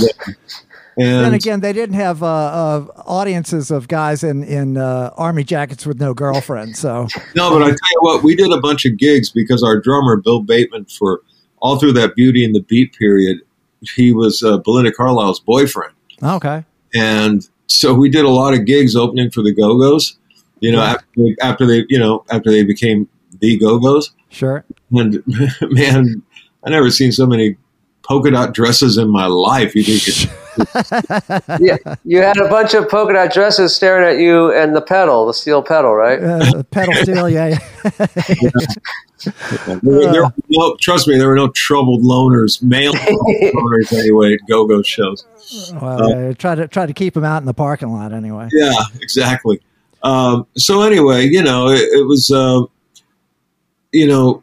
[SPEAKER 3] and
[SPEAKER 1] Then again, they didn't have uh, uh, audiences of guys in in uh, army jackets with no girlfriend. So
[SPEAKER 3] No, but I tell you what, we did a bunch of gigs because our drummer Bill Bateman, for all through that Beauty and the Beat period, he was uh, Belinda Carlisle's boyfriend,
[SPEAKER 1] okay,
[SPEAKER 3] and so we did a lot of gigs opening for the Go Go's. You know,
[SPEAKER 1] Yeah.
[SPEAKER 3] after, they, after they, you know, after they became the Go Go's,
[SPEAKER 1] sure.
[SPEAKER 3] and man, I never seen so many polka dot dresses in my life. You think
[SPEAKER 2] yeah. You had a bunch of polka dot dresses staring at you and the pedal, the steel pedal, right?
[SPEAKER 1] Uh, pedal steel, yeah. yeah.
[SPEAKER 3] there, were- there were no, trust me, there were no troubled loners, male loners anyway Go Go shows.
[SPEAKER 1] Well, yeah, try to try to keep them out in the parking lot anyway.
[SPEAKER 3] Yeah, exactly. Um, so anyway, you know, it, it was, uh, you know,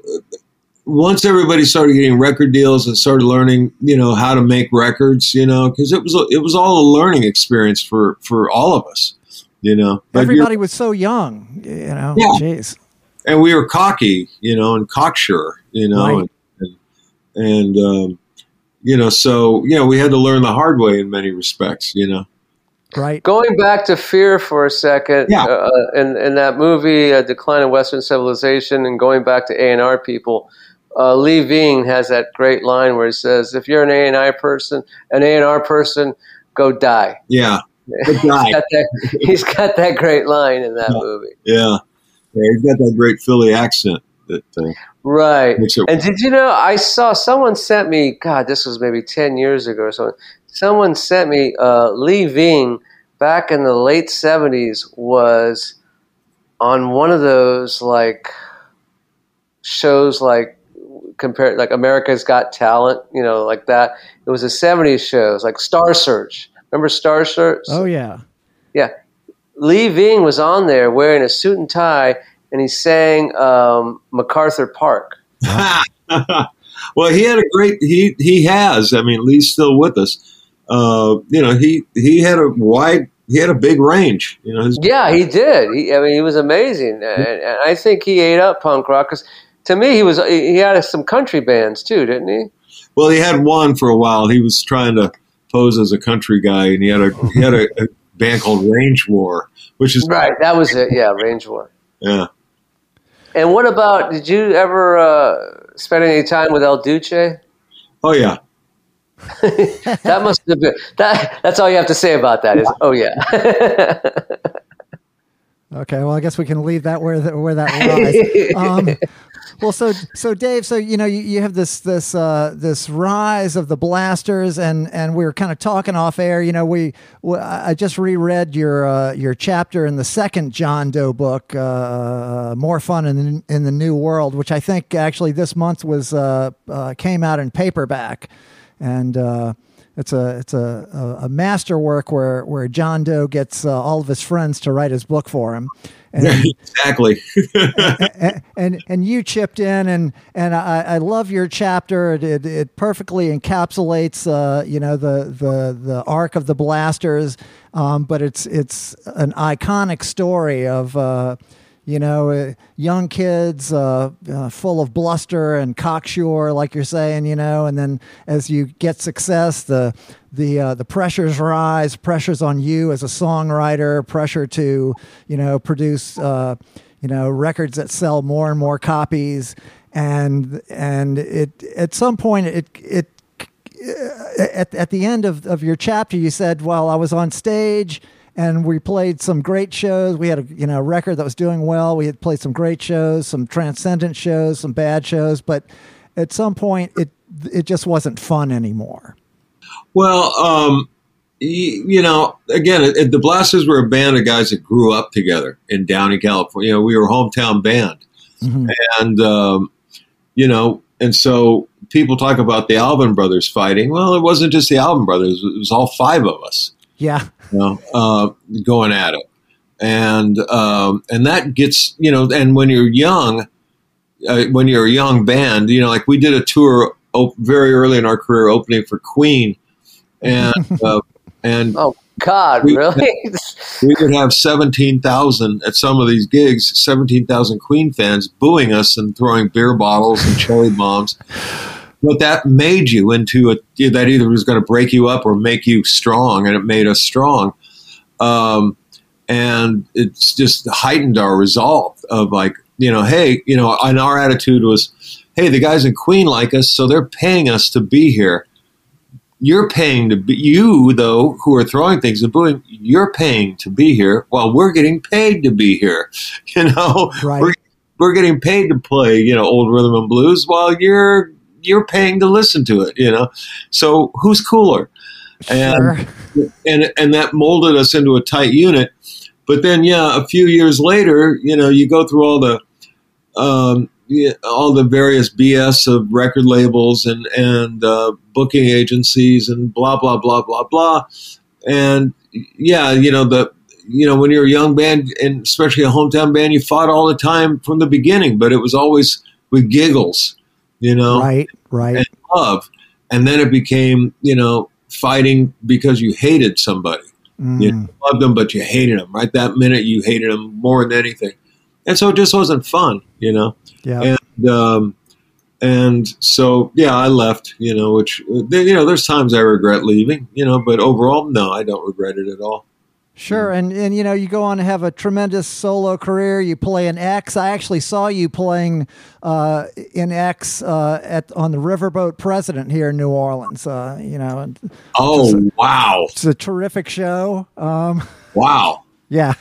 [SPEAKER 3] once everybody started getting record deals and started learning, you know, how to make records, you know, because it was it was all a learning experience for for all of us, you know. But
[SPEAKER 1] Everybody was so young, you know.
[SPEAKER 3] Yeah.
[SPEAKER 1] Jeez.
[SPEAKER 3] and we were cocky, you know, and cocksure, you know,
[SPEAKER 1] Right.
[SPEAKER 3] and and, and um, you know, so you know, we had to learn the hard way in many respects, you know.
[SPEAKER 1] Right.
[SPEAKER 2] Going back to Fear for a second,
[SPEAKER 3] Yeah.
[SPEAKER 2] uh, in, in that movie, uh, Decline of Western Civilization, and going back to A&R people, uh, Lee Ving has that great line where he says, if you're an A&R person, an A&R person, go die.
[SPEAKER 3] Yeah,
[SPEAKER 2] He's got, that, he's got that great line in that movie.
[SPEAKER 3] yeah, yeah. He's got that great Philly accent that uh,
[SPEAKER 2] Right. And did you know, I saw someone sent me, God, this was maybe 10 years ago or something. Someone sent me, uh, Lee Ving back in the late 70s was on one of those like shows like compared like America's Got Talent, you know, like that. It was a 70s shows like Star Search. Remember Star Search?
[SPEAKER 1] Oh yeah. Yeah.
[SPEAKER 2] Lee Ving was on there wearing a suit and tie and he sang um, MacArthur Park.
[SPEAKER 3] well, he had a great. He he has. I mean, Lee's still with us. Uh, you know, he he had a wide. He had a big range. You know,
[SPEAKER 2] Yeah, he did. He, I mean, he was amazing, and, and I think he ate up punk rock because to me, he was. He had some country bands too, didn't he?
[SPEAKER 3] well, he had one for a while. He was trying to pose as a country guy, and he had a he had a, a band called Range War, which is
[SPEAKER 2] Right, that was it. Yeah, Range War.
[SPEAKER 3] yeah.
[SPEAKER 2] And what about? Did you ever uh, spend any time with El Duce?
[SPEAKER 3] Oh yeah,
[SPEAKER 2] That must have been that. That's all you have to say about that. Is oh yeah.
[SPEAKER 1] Okay. Well, I guess we can leave that where that where that lies. Um, well, so so Dave, so you know you, you have this this uh, this rise of the blasters, and and we were kind of talking off air. You know, we w- I just reread your uh, your chapter in the second John Doe book, uh, more fun in the, in the new world, which I think actually this month was uh, uh, came out in paperback, and. Uh, it's a it's a, a, a masterwork where where John Doe gets uh, all of his friends to write his book for him, and
[SPEAKER 3] exactly.
[SPEAKER 1] and, and and you chipped in and and I, I love your chapter. It it, it perfectly encapsulates uh, you know the the the arc of the blasters, um, but it's it's an iconic story of. Uh, you know, uh, young kids uh, uh, full of bluster and cocksure, like you're saying, you know, and then as you get success, the the uh, the pressures rise, pressures on you as a songwriter, pressure to you know produce uh, you know records that sell more and more copies, and and it at some point it it at, at the end of, of your chapter, you said, "Well, I was on stage and we played some great shows. We had a you know record that was doing well. We had played some great shows, some transcendent shows, some bad shows, but at some point, it it just wasn't fun anymore."
[SPEAKER 3] Well, um, you know, again, it, it- the Blasters were a band of guys that grew up together in Downey, California. You know, we were a hometown band,
[SPEAKER 1] Mhm.
[SPEAKER 3] and um, you know, and so people talk about the Alvin brothers fighting. Well, it wasn't just the Alvin brothers; it was all five of us,
[SPEAKER 1] Yeah.
[SPEAKER 3] You know, uh, going at it, and um, and that gets you know, and when you're young, uh, when you're a young band, you know, like we did a tour op- very early in our career, opening for Queen, and uh, and
[SPEAKER 2] Oh God,
[SPEAKER 3] We-
[SPEAKER 2] really?
[SPEAKER 3] we would have 17,000 at some of these gigs, 17,000 Queen fans booing us and throwing beer bottles and cherry bombs. But that made you into a, that either was going to break you up or make you strong, and it made us strong. Um, and it's just heightened our resolve of like, you know, hey, you know, and our attitude was, hey, the guys in Queen like us, so they're paying us to be here you're paying to be you though who are throwing things and booing you're paying to be here while we're getting paid to be here you know
[SPEAKER 1] Right.
[SPEAKER 3] we're, we're getting paid to play you know old rhythm and blues while you're you're paying to listen to it you know? So who's cooler? And
[SPEAKER 1] Sure.
[SPEAKER 3] and and that molded us into a tight unit. But then yeah a few years later you know you go through all the um, all the various BS of record labels and and uh, booking agencies and blah blah blah blah blah, and yeah, you know the you know when you're a young band and especially a hometown band, you fought all the time from the beginning, but it was always with giggles, you know,
[SPEAKER 1] Right. Right.
[SPEAKER 3] and love, and then it became you know fighting because you hated somebody.
[SPEAKER 1] Mm.
[SPEAKER 3] You loved them, but you hated them. Right that minute, you hated them more than anything, and so it just wasn't fun, you know
[SPEAKER 1] Yeah.
[SPEAKER 3] and um, and so yeah, I left. You know, which you know, there's times I regret leaving. You know, but overall, no, I don't regret it at all.
[SPEAKER 1] Sure, and and you know you go on to have a tremendous solo career. You play in X. I actually saw you playing uh, in X uh, at on the Riverboat President here in New Orleans. Uh, you know, and
[SPEAKER 3] Oh wow,
[SPEAKER 1] it's a terrific show. Um,
[SPEAKER 3] wow,
[SPEAKER 1] yeah,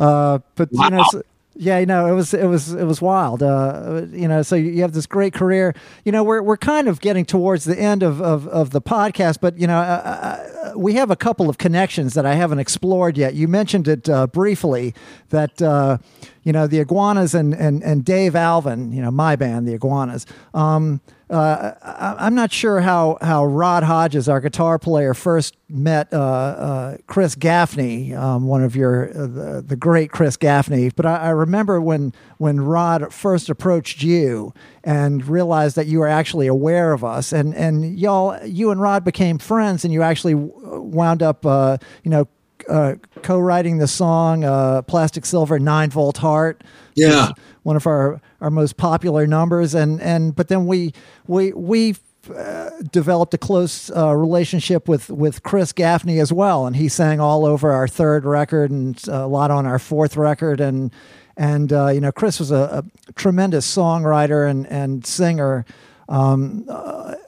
[SPEAKER 1] uh, but you know,
[SPEAKER 3] Wow.
[SPEAKER 1] Yeah, you know, it was it was it was wild. Uh, you know, so you have this great career. You know, we're we're kind of getting towards the end of of, of the podcast, but you know, uh, uh, we have a couple of connections that I haven't explored yet. You mentioned it uh, briefly that uh, you know the Iguanas and and and Dave Alvin, you know, my band, the Iguanas. Um, uh, I, I'm not sure how how Rod Hodges, our guitar player, first met uh, uh, Chris Gaffney, um, one of your uh, the, the great Chris Gaffney. But I, I remember when when Rod first approached you and realized that you were actually aware of us, and and y'all, you and Rod became friends, and you actually wound up, uh, you know. Uh, co-writing the song uh, "Plastic Silver" Nine Volt Heart,
[SPEAKER 3] Yeah.
[SPEAKER 1] one of our, our most popular numbers, and and but then we we we uh, developed a close uh, relationship with with Chris Gaffney as well, and he sang all over our third record and a lot on our fourth record, and and uh, you know Chris was a, a tremendous songwriter and and singer. Um,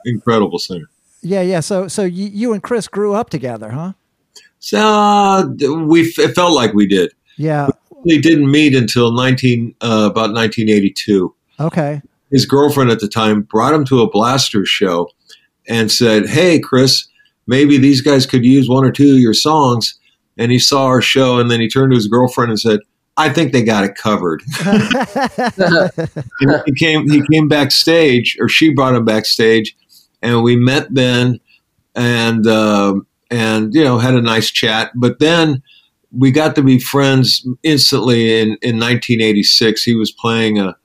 [SPEAKER 3] incredible singer.
[SPEAKER 1] yeah, yeah. So so you, you and Chris grew up together, huh?
[SPEAKER 3] So uh, we it felt like we did.
[SPEAKER 1] Yeah.
[SPEAKER 3] We didn't meet until nineteen uh, about nineteen eighty two.
[SPEAKER 1] Okay.
[SPEAKER 3] His girlfriend at the time brought him to a Blasters show and said, "Hey, Chris, maybe these guys could use one or two of your songs." And he saw our show, and then he turned to his girlfriend and said, "I think they got it covered." He came he came backstage, or she brought him backstage, and we met then, and um and you know had a nice chat. But then we got to be friends instantly. In in 1986, he was playing a,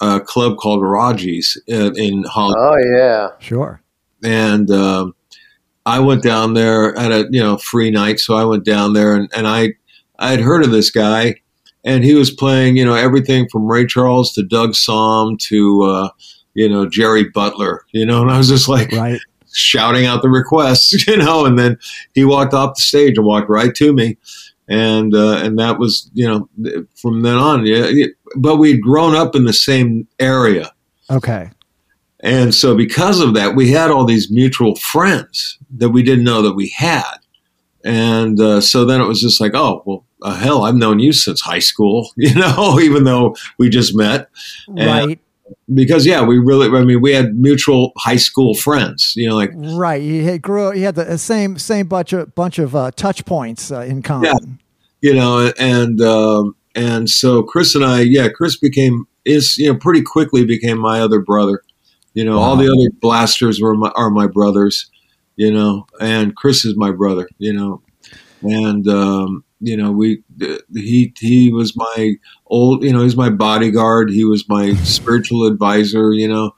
[SPEAKER 3] a club called Raji's in, in Hollywood
[SPEAKER 2] Oh yeah.
[SPEAKER 1] Sure.
[SPEAKER 3] and um, I went down there at a you know free night, so I went down there and, and I I had heard of this guy, and he was playing you know everything from Ray Charles to Doug Sahm to uh, you know Jerry Butler, you know, and I was just like
[SPEAKER 1] Right.
[SPEAKER 3] Shouting out the requests, you know, and then he walked off the stage and walked right to me. And uh, and that was you know from then on yeah, but we'd grown up in the same area
[SPEAKER 1] Okay.
[SPEAKER 3] and so, because of that, we had all these mutual friends that we didn't know that we had. And uh, so then it was just like, oh, well, uh, hell, I've known you since high school, you know, even though we just met. And-
[SPEAKER 1] Right.
[SPEAKER 3] Because, yeah, we really, I mean, we had mutual high school friends, you know, like,
[SPEAKER 1] Right. He had grew. He had the same same bunch of bunch of uh, touch points uh, in common. Yeah.
[SPEAKER 3] you know, and, um, and so Chris and I, yeah, Chris became, is, you know, pretty quickly became my other brother. You know, all the other blasters were my, are my brothers. You know, and Chris is my brother. You know, and um, you know we he he was my old you know he's my bodyguard. He was my spiritual advisor. You know.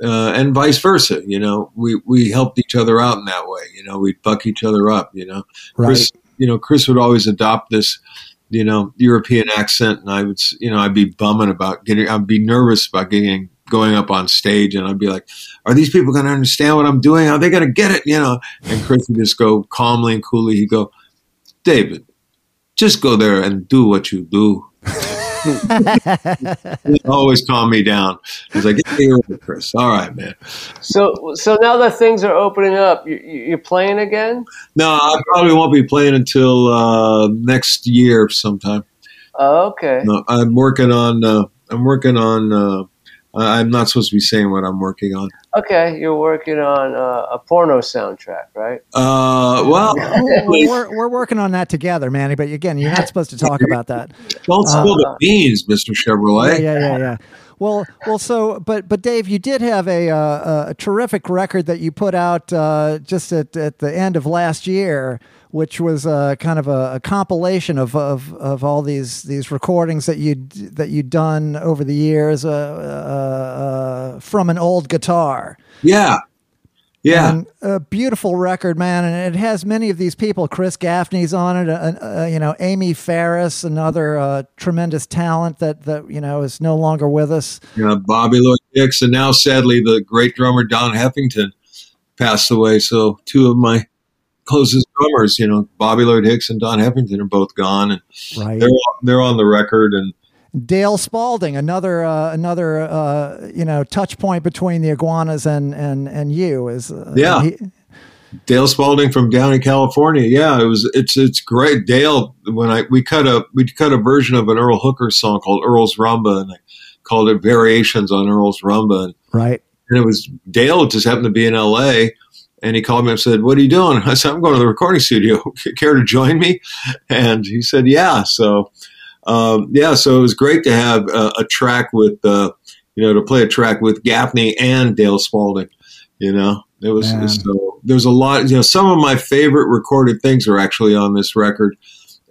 [SPEAKER 3] Uh, and vice versa, you know, we, we helped each other out in that way. You know, we'd buck each other up, you know, Chris, you know, Chris would always adopt this, you know, European accent, and I would, you know, I'd be bumming about getting, I'd be nervous about getting going up on stage, and I'd be like, "Are these people going to understand what I'm doing? Are they going to get it?" You know, and Chris would just go calmly and coolly. He'd go, "David, just go there and do what you do." He'd always calm me down. He's like, "Get here, Chris. All right, man."
[SPEAKER 2] So, so now that things are opening up, you, you- you're playing again.
[SPEAKER 3] No, I probably won't be playing until uh, next year sometime.
[SPEAKER 2] Oh, okay.
[SPEAKER 3] No, I'm working on. Uh, I'm working on. Uh, I- I'm not supposed to be saying what I'm working on.
[SPEAKER 2] Okay, you're working on uh, a porno soundtrack, right?
[SPEAKER 3] Uh, well,
[SPEAKER 1] We're, we're, we're working on that together, Manny. But again, you're not supposed to talk about that.
[SPEAKER 3] don't spill the beans, Mister
[SPEAKER 1] Yeah,
[SPEAKER 3] Chevrolet.
[SPEAKER 1] yeah, yeah, yeah. Well, well. So, but but Dave, you did have a uh, a terrific record that you put out uh, just at, at the end of last year, which was uh, kind of a, a compilation of, of of all these these recordings that you that you'd done over the years uh, uh, uh, from an old guitar.
[SPEAKER 3] Yeah, yeah,
[SPEAKER 1] And a beautiful record, man, and it has many of these people. Chris Gaffney's on it, uh, uh, you know, Amy Farris, another uh, tremendous talent that that you know is no longer with us.
[SPEAKER 3] know, Bobby Lloyd Hicks, and now sadly the great drummer Don Heffington passed away. So two of my closest drummers, you know, Bobby Lloyd Hicks and Don Heffington, are both gone, and
[SPEAKER 1] Right.
[SPEAKER 3] they're they're on the record. And
[SPEAKER 1] Dale Spalding, another uh, another uh, you know touch point between the iguanas and and and you is uh,
[SPEAKER 3] Yeah.
[SPEAKER 1] he-
[SPEAKER 3] Dale Spalding from down in California. Yeah, it was it's it's great. Dale, when I we cut a we cut a version of an Earl Hooker song called Earl's Rumba, and I called it Variations on Earl's Rumba, and,
[SPEAKER 1] right.
[SPEAKER 3] and it was Dale just happened to be in L.A. And he called me and said, "What are you doing?" I said, "I'm going to the recording studio. Care to join me?" And he said, "Yeah." So, um, yeah, so it was great to have a, a track with, uh, you know, to play a track with Gaffney and Dale Spalding. You know, it was
[SPEAKER 1] Man.
[SPEAKER 3] so. There's a lot. You know, some of my favorite recorded things are actually on this record,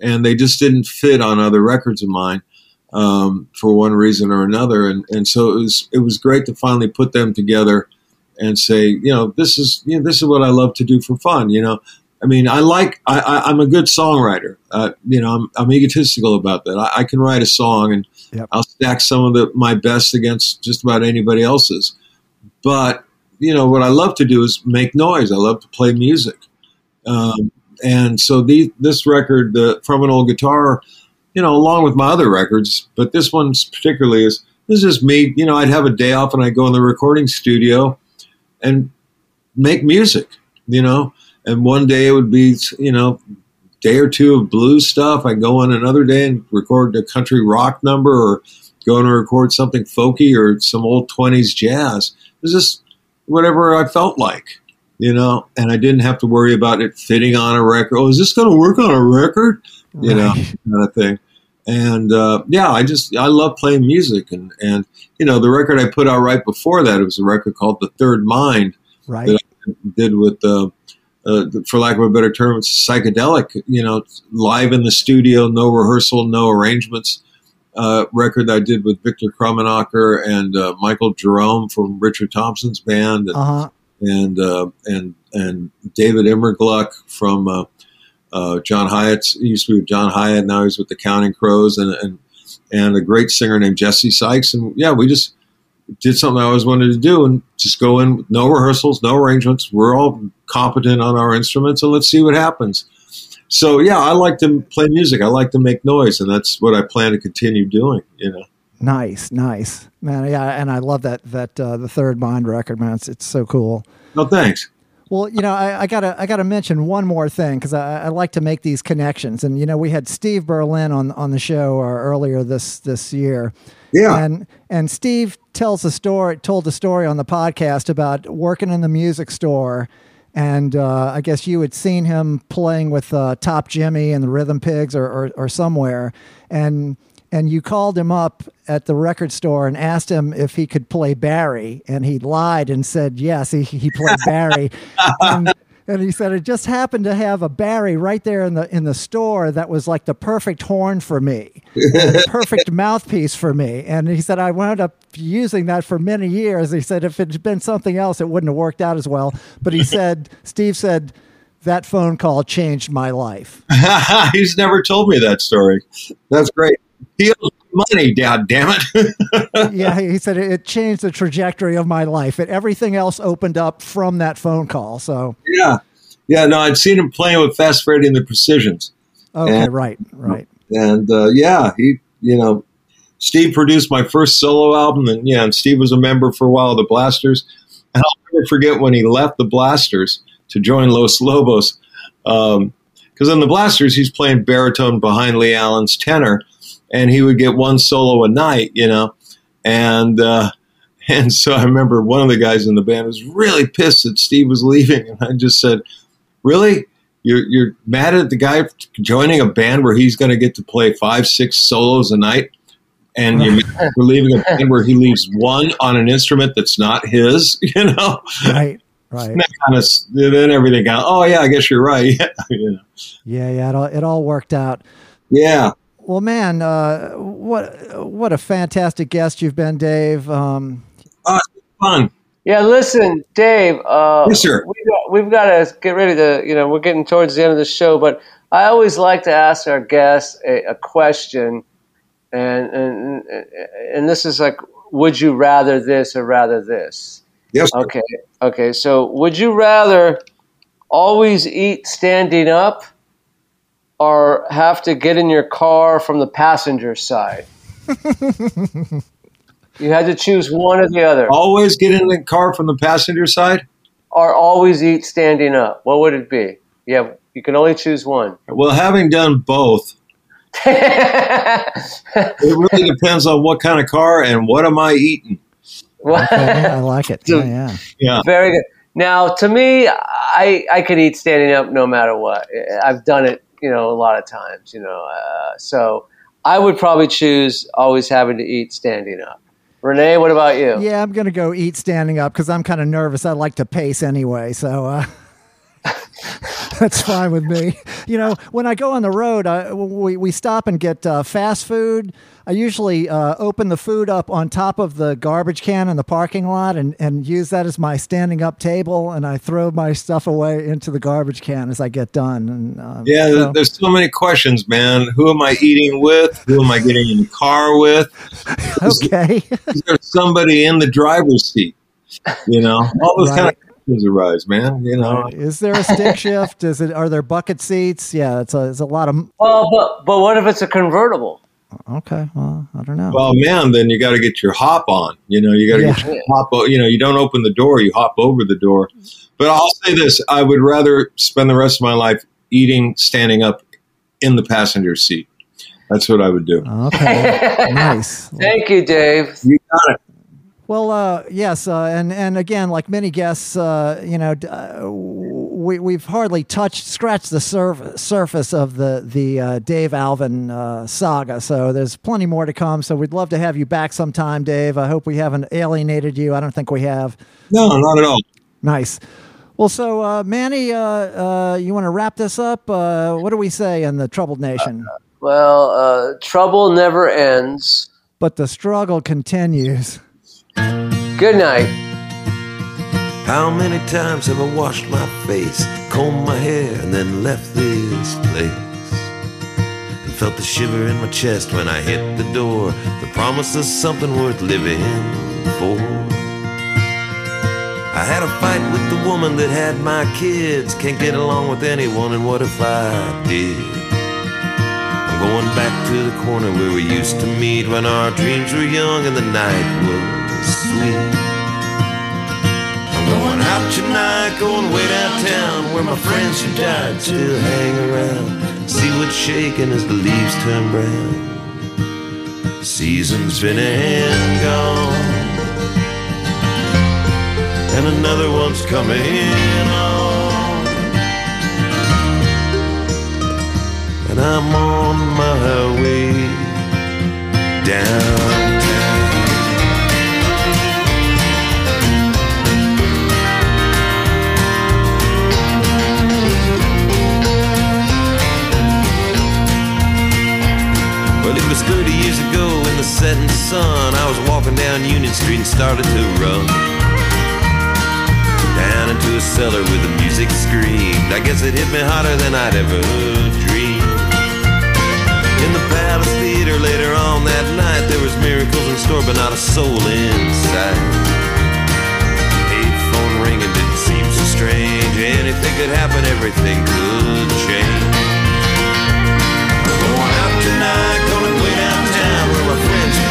[SPEAKER 3] and they just didn't fit on other records of mine um, for one reason or another. And and so it was it was great to finally put them together and say, you know, this is you know this is what I love to do for fun. You know, I mean, I like I, I, I'm a good songwriter. Uh, you know, I'm, I'm egotistical about that. I, I can write a song and
[SPEAKER 1] Yep.
[SPEAKER 3] I'll stack some of the my best against just about anybody else's. But you know, what I love to do is make noise. I love to play music. Um, and so the, this record, the, from an old guitar, you know, along with my other records, but this one particularly is this is me. You know, I'd have a day off and I'd go in the recording studio and make music. You know, and one day it would be you know day or two of blues stuff. I'd go on another day and record a country rock number or go and record something folky or some old twenties jazz. It was just whatever I felt like, you know, and I didn't have to worry about it fitting on a record. Oh, is this going to work on a record? You know, kind of thing. And uh, yeah, I just I love playing music, and and you know the record I put out right before that it was a record called The Third Mind
[SPEAKER 1] Right.
[SPEAKER 3] that I did with uh, uh, for lack of a better term, it's psychedelic. You know, live in the studio, no rehearsal, no arrangements. Uh, record that I did with Victor Krummenacher and uh, Michael Jerome from Richard Thompson's band, and
[SPEAKER 1] Uh huh.
[SPEAKER 3] and uh, and and David Immergluck from uh, John Hiatt used to be with John Hiatt. Now he's with the Counting Crows, and and and a great singer named Jesse Sykes. And yeah, we just did something I always wanted to do, and just go in with no rehearsals, no arrangements. We're all competent on our instruments, and let's see what happens. So yeah, I like to play music. I like to make noise, and that's what I plan to continue doing. You know.
[SPEAKER 1] Nice, nice, man. Yeah, and I love that that uh, the Third Mind record, man. It's, it's so cool.
[SPEAKER 3] No thanks.
[SPEAKER 1] Well, you know, I, I gotta I gotta mention one more thing because I, I like to make these connections, and you know, we had Steve Berlin on on the show uh, earlier this this year,
[SPEAKER 3] Yeah.
[SPEAKER 1] and and Steve tells a story told a story on the podcast about working in the music store, and uh, I guess you had seen him playing with uh, Top Jimmy and the Rhythm Pigs or or, or somewhere, and. And you called him up at the record store and asked him if he could play bari, and he lied and said yes, he he played bari. and, and he said it just happened to have a bari right there in the in the store that was like the perfect horn for me, the perfect mouthpiece for me. And he said I wound up using that for many years. He said if it had been something else, it wouldn't have worked out as well. But he said Steve said that phone call changed my life.
[SPEAKER 3] He's never told me that story. That's great. He owes money, dad damn it.
[SPEAKER 1] yeah, he said it, it changed the trajectory of my life. It, everything else opened up from that phone call. So
[SPEAKER 3] yeah. Yeah, no, I'd seen him playing with Phast Phreddie and the Precisions.
[SPEAKER 1] okay,
[SPEAKER 3] And-
[SPEAKER 1] right, right.
[SPEAKER 3] And uh, yeah, he, you know, Steve produced my first solo album, and yeah, and Steve was a member for a while of the Blasters. And I'll never forget when he left the Blasters to join Los Lobos, because in the Blasters he's playing baritone behind Lee Allen's tenor, and he would get one solo a night, you know, and uh, and so I remember one of the guys in the band was really pissed that Steve was leaving, and I just said, "Really." You're, you're mad at the guy joining a band where he's going to get to play five, six solos a night, and you're leaving a band where he leaves one on an instrument that's not his. You know,
[SPEAKER 1] Right, right.
[SPEAKER 3] And kind of then everything got. Oh yeah, I guess you're right. Yeah, you know.
[SPEAKER 1] Yeah, yeah. It all, it all worked out.
[SPEAKER 3] yeah.
[SPEAKER 1] Well, man, uh, what what a fantastic guest you've been, Dave. Um,
[SPEAKER 3] Oh, fun.
[SPEAKER 2] Yeah, listen, Dave. Uh,
[SPEAKER 3] Yes, sir.
[SPEAKER 2] We got, we've got to get ready to. You know, we're getting towards the end of the show, but I always like to ask our guests a, a question, and and and this is like, would you rather this or rather this?
[SPEAKER 3] Yes. sir.
[SPEAKER 2] Okay, okay. So, would you rather always eat standing up, or have to get in your car from the passenger side? you had to choose one or the other.
[SPEAKER 3] Always get in the car from the passenger side.
[SPEAKER 2] or always eat standing up? What would it be? Yeah, you can only choose one.
[SPEAKER 3] Well, having done both, it really depends on what kind of car and what am I eating.
[SPEAKER 1] okay, I like it. Yeah, yeah.
[SPEAKER 3] Yeah.
[SPEAKER 2] Very good. Now, to me, I I could eat standing up no matter what. I've done it, you know, a lot of times, you know. Uh, so I would probably choose always having to eat standing up. Renee, what about you?
[SPEAKER 1] Yeah, I'm gonna go eat standing up because I'm kind of nervous. I like to pace anyway, so uh, that's fine with me. You know, when I go on the road, I, we we stop and get uh, fast food. I usually uh, open the food up on top of the garbage can in the parking lot and, and use that as my standing up table, and I throw my stuff away into the garbage can as I get done. And um,
[SPEAKER 3] Yeah,
[SPEAKER 1] so-
[SPEAKER 3] there's so many questions, man. Who am I eating with? Who am I getting in the car with?
[SPEAKER 1] okay.
[SPEAKER 3] Is there somebody in the driver's seat? You know, all those kind of questions arise, man. You know,
[SPEAKER 1] Is there a stick shift? Is it? Are there bucket seats? Yeah, it's a, it's a lot of.
[SPEAKER 2] Well, but but what if it's a convertible?
[SPEAKER 1] Okay, well, I don't know.
[SPEAKER 3] well, man, then you got to get your hop on. You know, you got to get your hop. o- You know, you don't open the door, you hop over the door. But I'll say this: I would rather spend the rest of my life eating standing up in the passenger seat. That's what I would do.
[SPEAKER 1] Okay, nice.
[SPEAKER 2] Thank you, Dave.
[SPEAKER 3] You got it.
[SPEAKER 1] Well, uh, yes, uh, and and again, like many guests, uh, you know, uh, we we've hardly touched, scratched the surf- surface of the the uh, Dave Alvin uh, saga. So there's plenty more to come. So we'd love to have you back sometime, Dave. I hope we haven't alienated you. I don't think we have.
[SPEAKER 3] No, not at all.
[SPEAKER 1] Nice. Well, so uh, Manny, uh, uh, you want to wrap this up? Uh, what do we say in the Troubled Nation?
[SPEAKER 2] Well, uh, trouble never ends.
[SPEAKER 1] But the struggle continues.
[SPEAKER 2] Good night.
[SPEAKER 5] How many times have I washed my face, combed my hair, and then left this place? And felt the shiver in my chest when I hit the door, the promise of something worth living for. I had a fight with the woman that had my kids, can't get along with anyone, and what if I did? I'm going back to the corner where we used to meet when our dreams were young and the night was sweet. I'm going out tonight, going way downtown where my friends who died still hang around. See what's shaking as the leaves turn brown. Season's been and gone, and another one's coming on. And I'm on my way downtown. Was 30 years ago in the setting sun. I was walking down Union Street and started to run. Down into a cellar where the music screamed. I guess it hit me harder than I'd ever dreamed. In the Palace Theater later on that night, there was miracles in store, but not a soul inside. Payphone ringing didn't seem so strange. Anything could happen, everything could change.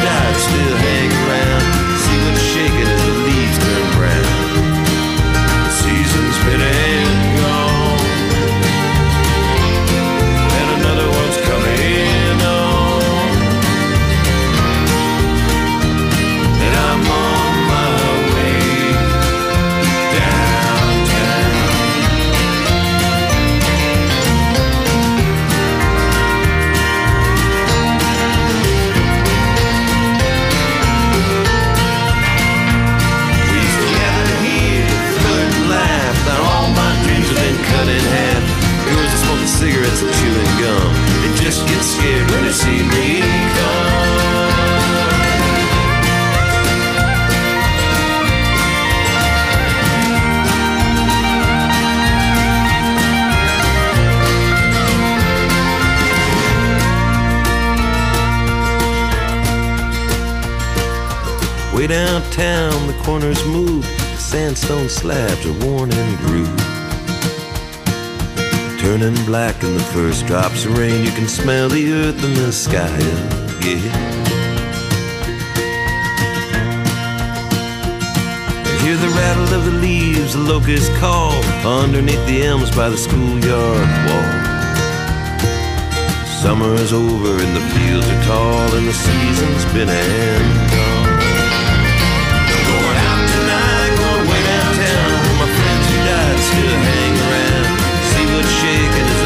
[SPEAKER 5] Who still hang around. See what's shaking as the leaves turn brown. The season's been can smell the earth and the sky yeah. And hear the rattle of the leaves, the locust call underneath the elms by the schoolyard wall. Summer's over and the fields are tall and the season's been and gone. Going out tonight, going way downtown. My friends who died still hang around. See what's shaking is.